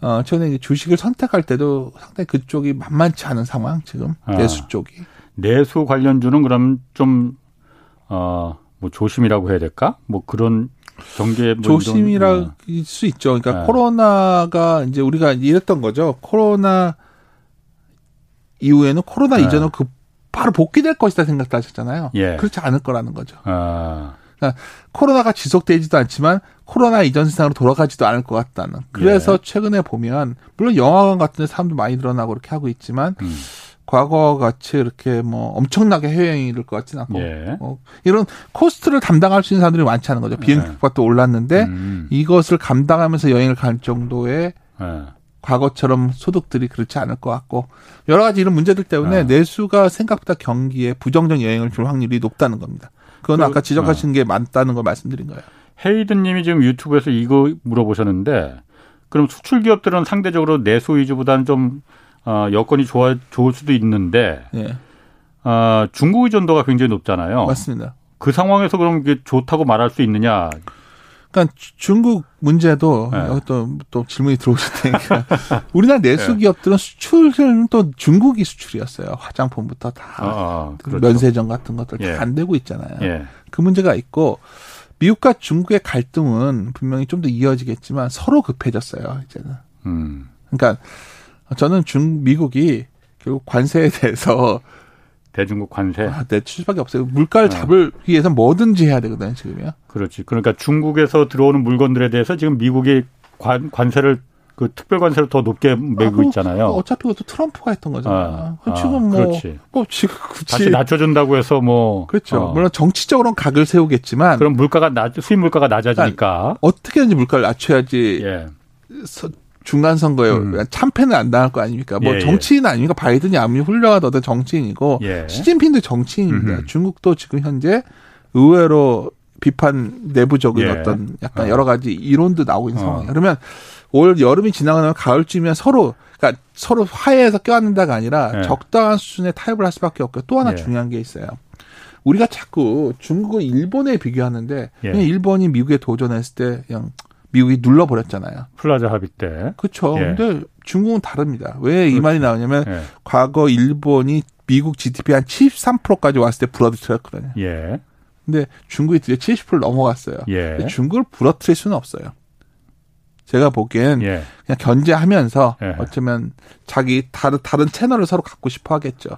어 저는 이제 주식을 선택할 때도 상당히 그쪽이 만만치 않은 상황 지금 아. 내수 쪽이 내수 관련주는 그럼 좀 어 뭐 조심이라고 해야 될까? 뭐 그런 경계 뭐 조심이랄 네. 수 있죠. 그러니까 네. 코로나가 이제 우리가 이랬던 거죠. 코로나 이후에는 코로나 네. 이전으로 그 바로 복귀될 것이다 생각하셨잖아요. 예. 그렇지 않을 거라는 거죠. 아. 그러니까 코로나가 지속되지도 않지만 코로나 이전 세상으로 돌아가지도 않을 것 같다는. 그래서 예. 최근에 보면 물론 영화관 같은 데 사람도 많이 늘어나고 그렇게 하고 있지만 음. 과거 같이 이렇게 뭐 엄청나게 해외여행이 이럴 것 같지는 않고 예. 뭐 이런 코스트를 담당할 수 있는 사람들이 많지 않은 거죠. 비행기 값도 예. 올랐는데 음. 이것을 감당하면서 여행을 갈 정도의 예. 과거처럼 소득들이 그렇지 않을 것 같고 여러 가지 이런 문제들 때문에 아. 내수가 생각보다 경기에 부정적 영향을 줄 확률이 높다는 겁니다. 그건 그, 아까 지적하신 어. 게 많다는 걸 말씀드린 거예요. 헤이든 님이 지금 유튜브에서 이거 물어보셨는데 그럼 수출 기업들은 상대적으로 내수 위주보다는 좀 어, 여건이 좋아 좋을 수도 있는데 예. 어, 중국 의존도가 굉장히 높잖아요. 맞습니다. 그 상황에서 그럼 이게 좋다고 말할 수 있느냐? 그러니까 중국 문제도 네. 여기 또, 또 질문이 들어오실 테니까 우리나라 내수 네. 기업들은 수출은 또 중국이 수출이었어요. 화장품부터 다 아, 아 그렇죠. 면세점 같은 것들 예. 다안 되고 있잖아요. 예. 그 문제가 있고 미국과 중국의 갈등은 분명히 좀 더 이어지겠지만 서로 급해졌어요. 이제는. 음. 그러니까 저는 중 미국이 결국 관세에 대해서 대중국 관세. 아, 내칠 수밖에 없어요. 물가를 어. 잡을 위해서 뭐든지 해야 되거든요, 지금이요. 그렇지. 그러니까 중국에서 들어오는 물건들에 대해서 지금 미국이 관, 관세를 그 특별 관세를 더 높게 매고 아, 있잖아요. 어차피 그것도 트럼프가 했던 거잖아요. 아, 지금 뭐, 그렇지. 뭐 지금 다시 낮춰준다고 해서 뭐 그렇죠. 어. 물론 정치적으로는 각을 세우겠지만 그럼 물가가 낮 수입 물가가 낮아지니까 어떻게든지 물가를 낮춰야지 예. 중간 선거에 음. 참패는 안 당할 거 아닙니까? 뭐 예, 예. 정치인 아닙니까? 바이든이 아무리 훌륭하더라도 정치인이고 예. 시진핑도 정치인입니다. 음흠. 중국도 지금 현재 의외로 비판 내부적인 예. 어떤 약간 어. 여러 가지 이론도 나오고 있는 어. 상황이에요. 그러면 올 여름이 지나가면 가을쯤이면 서로 그러니까 서로 화해해서 껴안는다가 아니라 예. 적당한 수준의 타협을 할 수밖에 없고 또 하나 예. 중요한 게 있어요. 우리가 자꾸 중국은 일본에 비교하는데 예. 일본이 미국에 도전했을 때 그냥 미국이 눌러버렸잖아요. 플라자 합의 때. 그렇죠. 예. 근데 중국은 다릅니다. 왜 이 말이 나오냐면 예. 과거 일본이 미국 GDP 한 73%까지 왔을 때 부러뜨렸거든요. 예. 근데 중국이 드디어 70%를 넘어갔어요. 예. 중국을 부러뜨릴 수는 없어요. 제가 보기엔 예. 그냥 견제하면서 예. 어쩌면 자기 다른 다른 채널을 서로 갖고 싶어 하겠죠.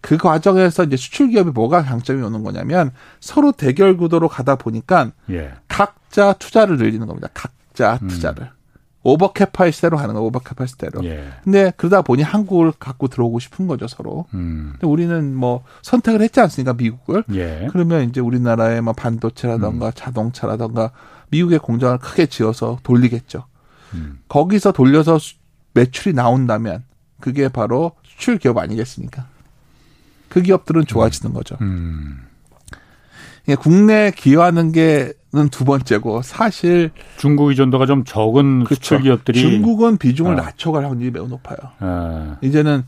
그 과정에서 이제 수출 기업이 뭐가 강점이 오는 거냐면 서로 대결 구도로 가다 보니까 예. 각자 투자를 늘리는 겁니다. 각자 음. 투자를. 음. 오버 캐파시대로 가는 거 오버 캐파시대로. 예. 근데 그러다 보니 한국을 갖고 들어오고 싶은 거죠, 서로. 음. 근데 우리는 뭐 선택을 했지 않습니까, 미국을? 예. 그러면 이제 우리나라의 뭐 반도체라던가 음. 자동차라던가 미국의 공장을 크게 지어서 돌리겠죠. 음. 거기서 돌려서 매출이 나온다면 그게 바로 수출 기업 아니겠습니까? 그 기업들은 좋아지는 거죠. 음. 국내 기여하는 게는 두 번째고 사실 중국 의존도가 좀 적은 그렇죠. 수출 기업들이 중국은 비중을 어. 낮춰갈 확률이 매우 높아요. 어. 이제는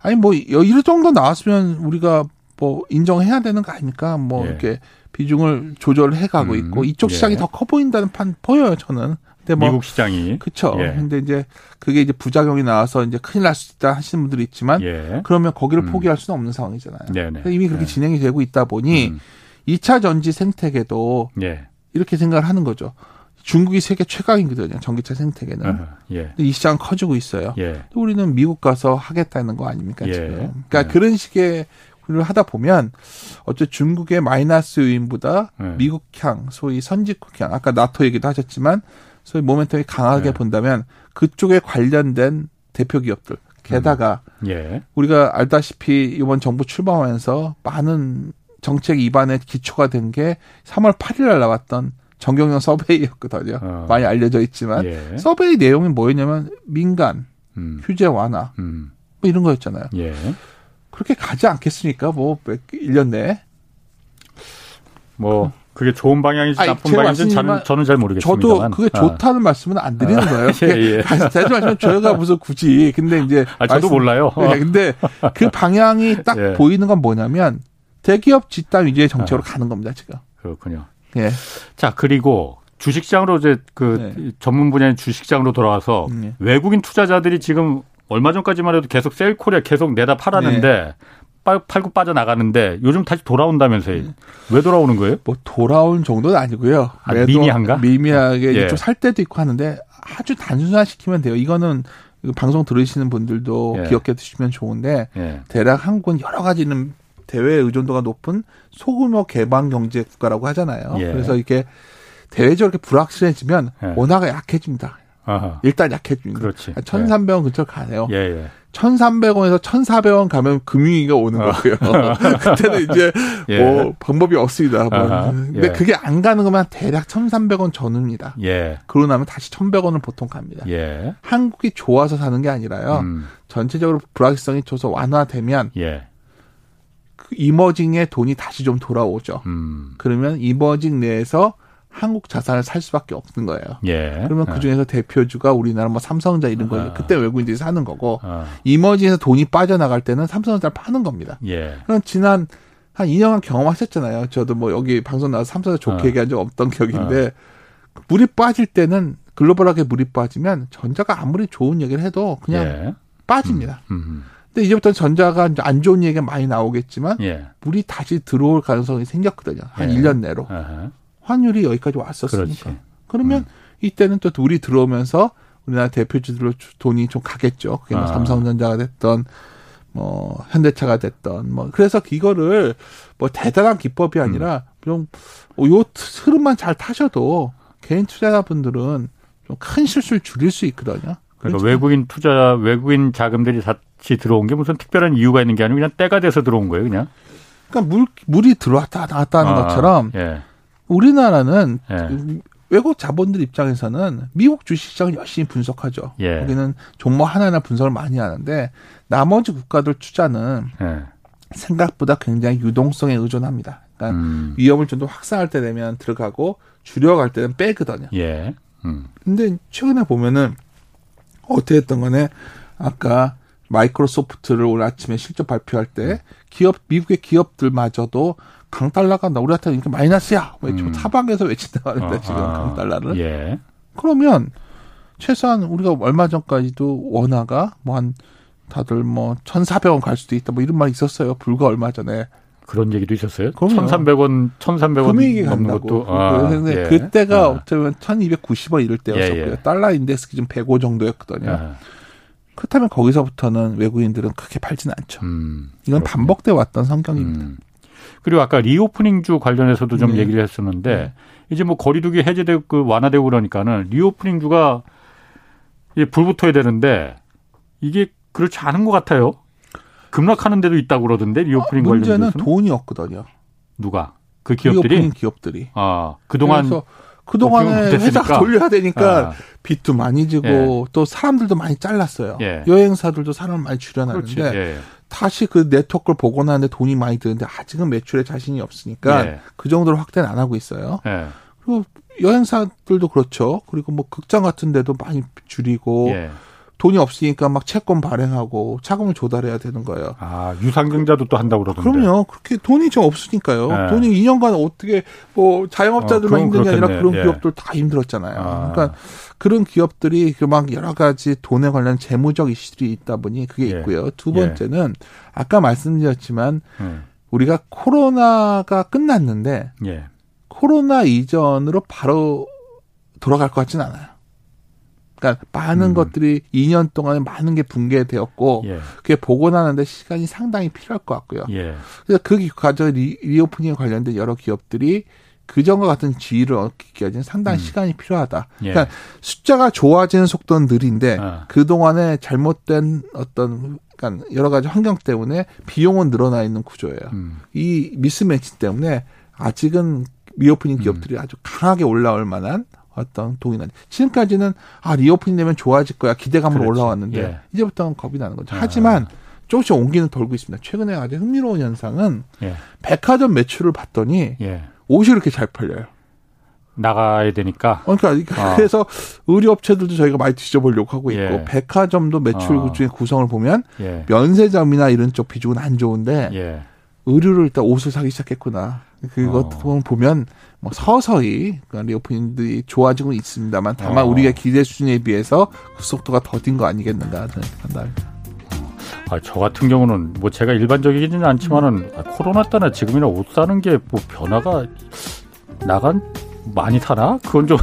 아니 뭐 이럴 정도 나왔으면 우리가 뭐 인정해야 되는 거 아닙니까? 뭐 예. 이렇게 비중을 조절해 가고 음. 있고 이쪽 시장이 예. 더커 보인다는 판 보여요 저는. 근데 뭐 미국 시장이 그렇죠. 예. 근데 이제 그게 이제 부작용이 나와서 이제 큰일 날 수 있다 하시는 분들이 있지만 예. 그러면 거기를 음. 포기할 수는 없는 상황이잖아요. 네네. 이미 그렇게 네. 진행이 되고 있다 보니 음. 2차 전지 생태계도 예. 이렇게 생각을 하는 거죠. 중국이 세계 최강이거든요. 전기차 생태계는. uh 예. 이 시장 커지고 있어요. 예. 우리는 미국 가서 하겠다는 거 아닙니까 예. 지금. 그러니까 예. 그런 식의 를 하다 보면 어째 중국의 마이너스 요인보다 예. 미국향, 소위 선진국향, 아까 나토 얘기도 하셨지만 소위 모멘텀이 강하게 예. 본다면 그쪽에 관련된 대표 기업들 게다가 음. 예. 우리가 알다시피 이번 정부 출범하면서 많은 정책 입안에 기초가 된 게 3월 8일 날 나왔던 정경영 서베이였거든요. 어. 많이 알려져 있지만 예. 서베이 내용이 뭐였냐면 민간 음. 규제 완화 음. 뭐 이런 거였잖아요. 예. 그렇게 가지 않겠습니까? 뭐 1년 내에. 뭐 그게 좋은 방향인지 아니, 나쁜 방향인지 저는, 저는 잘 모르겠습니다. 저도 그게 아. 좋다는 아. 말씀은 안 드리는 거예요. 예, 예. 다시 말씀 저희가 무슨 굳이 근데 이제 아, 저도 말씀, 몰라요. 네, 근데 그 방향이 딱 예. 보이는 건 뭐냐면 대기업 집단 위주의 정책으로 아. 가는 겁니다, 지금. 그렇군요. 예. 자, 그리고 주식시장으로 이제 그 네. 전문 분야인 주식시장으로 돌아와서 네. 외국인 투자자들이 지금 얼마 전까지만 해도 계속 셀코리아 계속 내다 팔았는데 네. 팔고 빠져나가는데 요즘 다시 돌아온다면서요. 네. 왜 돌아오는 거예요? 뭐 돌아온 정도는 아니고요. 아, 미미한가? 미미하게 예. 좀살 때도 있고 하는데 아주 단순화시키면 돼요. 이거는 방송 들으시는 분들도 예. 기억해 두시면 좋은데 예. 대략 한국은 여러 가지는 대외 의존도가 높은 소규모 개방 경제 국가라고 하잖아요. 예. 그래서 이렇게 대외적으로 불확실해지면 예. 원화가 약해집니다. 아하. 일단 약해집니다. 그렇지. 1,300원 예. 근처 가네요. 예, 예. 1,300원에서 1,400원 가면 금융위기가 오는 어. 거고요. 그때는 이제 예. 뭐 방법이 없습니다. 뭐. 근데 예. 그게 안 가는 것만 대략 1,300원 전후입니다. 예. 그러고 나면 다시 1,100원을 보통 갑니다. 예. 한국이 좋아서 사는 게 아니라요. 음. 전체적으로 불확실성이 줘서 완화되면 예. 그 이머징의 돈이 다시 좀 돌아오죠. 음. 그러면 이머징 내에서 한국 자산을 살 수밖에 없는 거예요. 예. 그러면 그 중에서 예. 대표주가 우리나라 뭐 삼성전자 이런 거 아. 그때 외국인들이 사는 거고 아. 이머징에서 돈이 빠져나갈 때는 삼성전자를 파는 겁니다. 예. 그럼 지난 한 2년간 경험하셨잖아요. 저도 뭐 여기 방송 나와서 삼성전자 좋게 아. 얘기한 적 없던 기억인데 아. 물이 빠질 때는 글로벌하게 물이 빠지면 전자가 아무리 좋은 얘기를 해도 그냥 예. 빠집니다. 음. 음. 근데 이제부터 전자가 이제 안 좋은 얘기가 많이 나오겠지만 예. 물이 다시 들어올 가능성이 생겼거든요. 한 예. 1년 내로. 아하. 환율이 여기까지 왔었으니까. 그렇지. 그러면 음. 이때는 또 둘이 들어오면서 우리나라 대표주들로 돈이 좀 가겠죠. 그게 뭐 아. 삼성전자가 됐던 뭐 현대차가 됐던 뭐 그래서 이거를 뭐 대단한 기법이 아니라 음. 좀요 흐름만 잘 타셔도 개인 투자자분들은 좀 큰 실수를 줄일 수 있거든요. 그러니까 그렇죠? 외국인 투자 외국인 자금들이 같이 들어온 게 무슨 특별한 이유가 있는 게 아니고 그냥 때가 돼서 들어온 거예요, 그냥. 그러니까 물 물이 들어왔다 나왔다 하는 아, 것처럼 예. 우리나라는 예. 외국 자본들 입장에서는 미국 주식시장을 열심히 분석하죠. 예. 거기는 종목 하나하나 분석을 많이 하는데 나머지 국가들 투자는 예. 생각보다 굉장히 유동성에 의존합니다. 그러니까 음. 위험을 좀 더 확산할 때 되면 들어가고 줄여갈 때는 빼거든요. 예. 음. 근데 최근에 보면은 어떻게 했던 거네. 아까 마이크로소프트를 오늘 아침에 실적 발표할 때 음. 기업 미국의 기업들마저도 강달러가 우리한테 이렇게 마이너스야. 왜 음. 사방에서 외친다 말인데 지금 강달러를. 예. 그러면 최소한 우리가 얼마 전까지도 원화가 뭐 한 다들 뭐 1,400원 갈 수도 있다 뭐 이런 말 있었어요. 불과 얼마 전에. 그런 얘기도 있었어요? 1,300원, 1,300원 금액이 간다고. 아, 근데 예. 그때가 아. 어쩌면 1,290원 이럴 때였었고요. 예, 예. 달러 인덱스 기준 105 정도였거든요. 아. 그렇다면 거기서부터는 외국인들은 크게 팔지는 않죠. 음, 이건 그렇군요. 반복돼 왔던 성격입니다. 음. 그리고 아까 reopening 주 관련해서도 좀 네. 얘기를 했었는데 네. 이제 뭐 거리두기 해제되고 그 완화되고 그러니까는 reopening 주가 이제 불붙어야 되는데 이게 그렇지 않은 것 같아요. 급락하는 데도 있다고 그러던데 reopening 어, 관련해서 문제는 돈이 없거든요. 누가? 그 기업들이 reopening 기업들이. 아 그동안 그동안에 회사 돌려야 되니까 아. 빚도 많이 지고 예. 또 사람들도 많이 잘랐어요. 예. 여행사들도 사람 많이 줄여놨는데 예. 다시 그 네트워크를 복원하는데 돈이 많이 드는데 아직은 매출에 자신이 없으니까 예. 그 정도로 확대는 안 하고 있어요. 예. 그리고 여행사들도 그렇죠. 그리고 뭐 극장 같은 데도 많이 줄이고 예. 돈이 없으니까 막 채권 발행하고 자금을 조달해야 되는 거예요. 아, 유상증자도 또 한다고 그러던데. 그럼요. 그렇게 돈이 좀 없으니까요. 네. 돈이 2년간 어떻게 뭐 자영업자들만 어, 힘든 게 아니라 그런 예. 기업들 다 힘들었잖아요. 아. 그러니까 그런 기업들이 그 막 여러 가지 돈에 관련 재무적 이슈들이 있다 보니 그게 예. 있고요. 두 번째는 예. 아까 말씀드렸지만 음. 우리가 코로나가 끝났는데 예. 코로나 이전으로 바로 돌아갈 것 같지는 않아요. 그러니까 많은 음. 것들이 2년 동안에 많은 게 붕괴되었고 예. 그게 복원하는데 시간이 상당히 필요할 것 같고요. 예. 그래서 그 과정 re, reopening에 관련된 여러 기업들이 그전과 같은 지위를 얻기까지는 상당히 음. 시간이 필요하다. 예. 그러니까 숫자가 좋아지는 속도는 느린데 아. 그 동안에 잘못된 어떤 그러니까 여러 가지 환경 때문에 비용은 늘어나 있는 구조예요. 음. 이 미스매치 때문에 아직은 reopening 기업들이 음. 아주 강하게 올라올 만한 어떤 동이 나지. 지금까지는 아 reopening 되면 좋아질 거야 기대감으로 그렇지. 올라왔는데 예. 이제부터는 겁이 나는 거죠. 아. 하지만 조금씩 온기는 돌고 있습니다. 최근에 아주 흥미로운 현상은 예. 백화점 매출을 봤더니 예. 옷이 이렇게 잘 팔려요. 나가야 되니까. 어, 그러니까 어. 그래서 의류업체들도 저희가 많이 뒤져보려고 하고 있고 예. 백화점도 매출 어. 중에 구성을 보면 예. 면세점이나 이런 쪽 비중은 안 좋은데 예. 의류를 일단 옷을 사기 시작했구나. 그것 어. 보면 뭐 서서히 그러니까 리오프닝들이 좋아지고 있습니다만 다만 어. 우리가 기대 수준에 비해서 그 속도가 더딘 거 아니겠는가 하는 판단입니다. 아, 저 같은 경우는 뭐 제가 일반적이지는 않지만은 아, 코로나 때나 지금이나 옷 사는 게 뭐 변화가 나간 많이 사나? 그건 좀.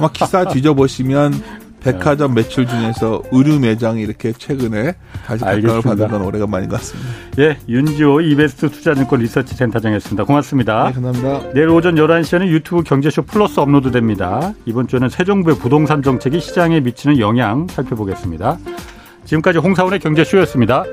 막 기사 뒤져보시면 백화점 매출 중에서 의류 매장이 이렇게 최근에 다시 각광을 받은 건 오래간만인 것 같습니다. 예, 윤지호 이베스트 투자증권 리서치 센터장이었습니다. 고맙습니다. 네, 감사합니다. 내일 오전 11시에는 유튜브 경제쇼 플러스 업로드됩니다. 이번 주에는 새 정부의 부동산 정책이 시장에 미치는 영향 살펴보겠습니다. 지금까지 홍사원의 경제쇼였습니다.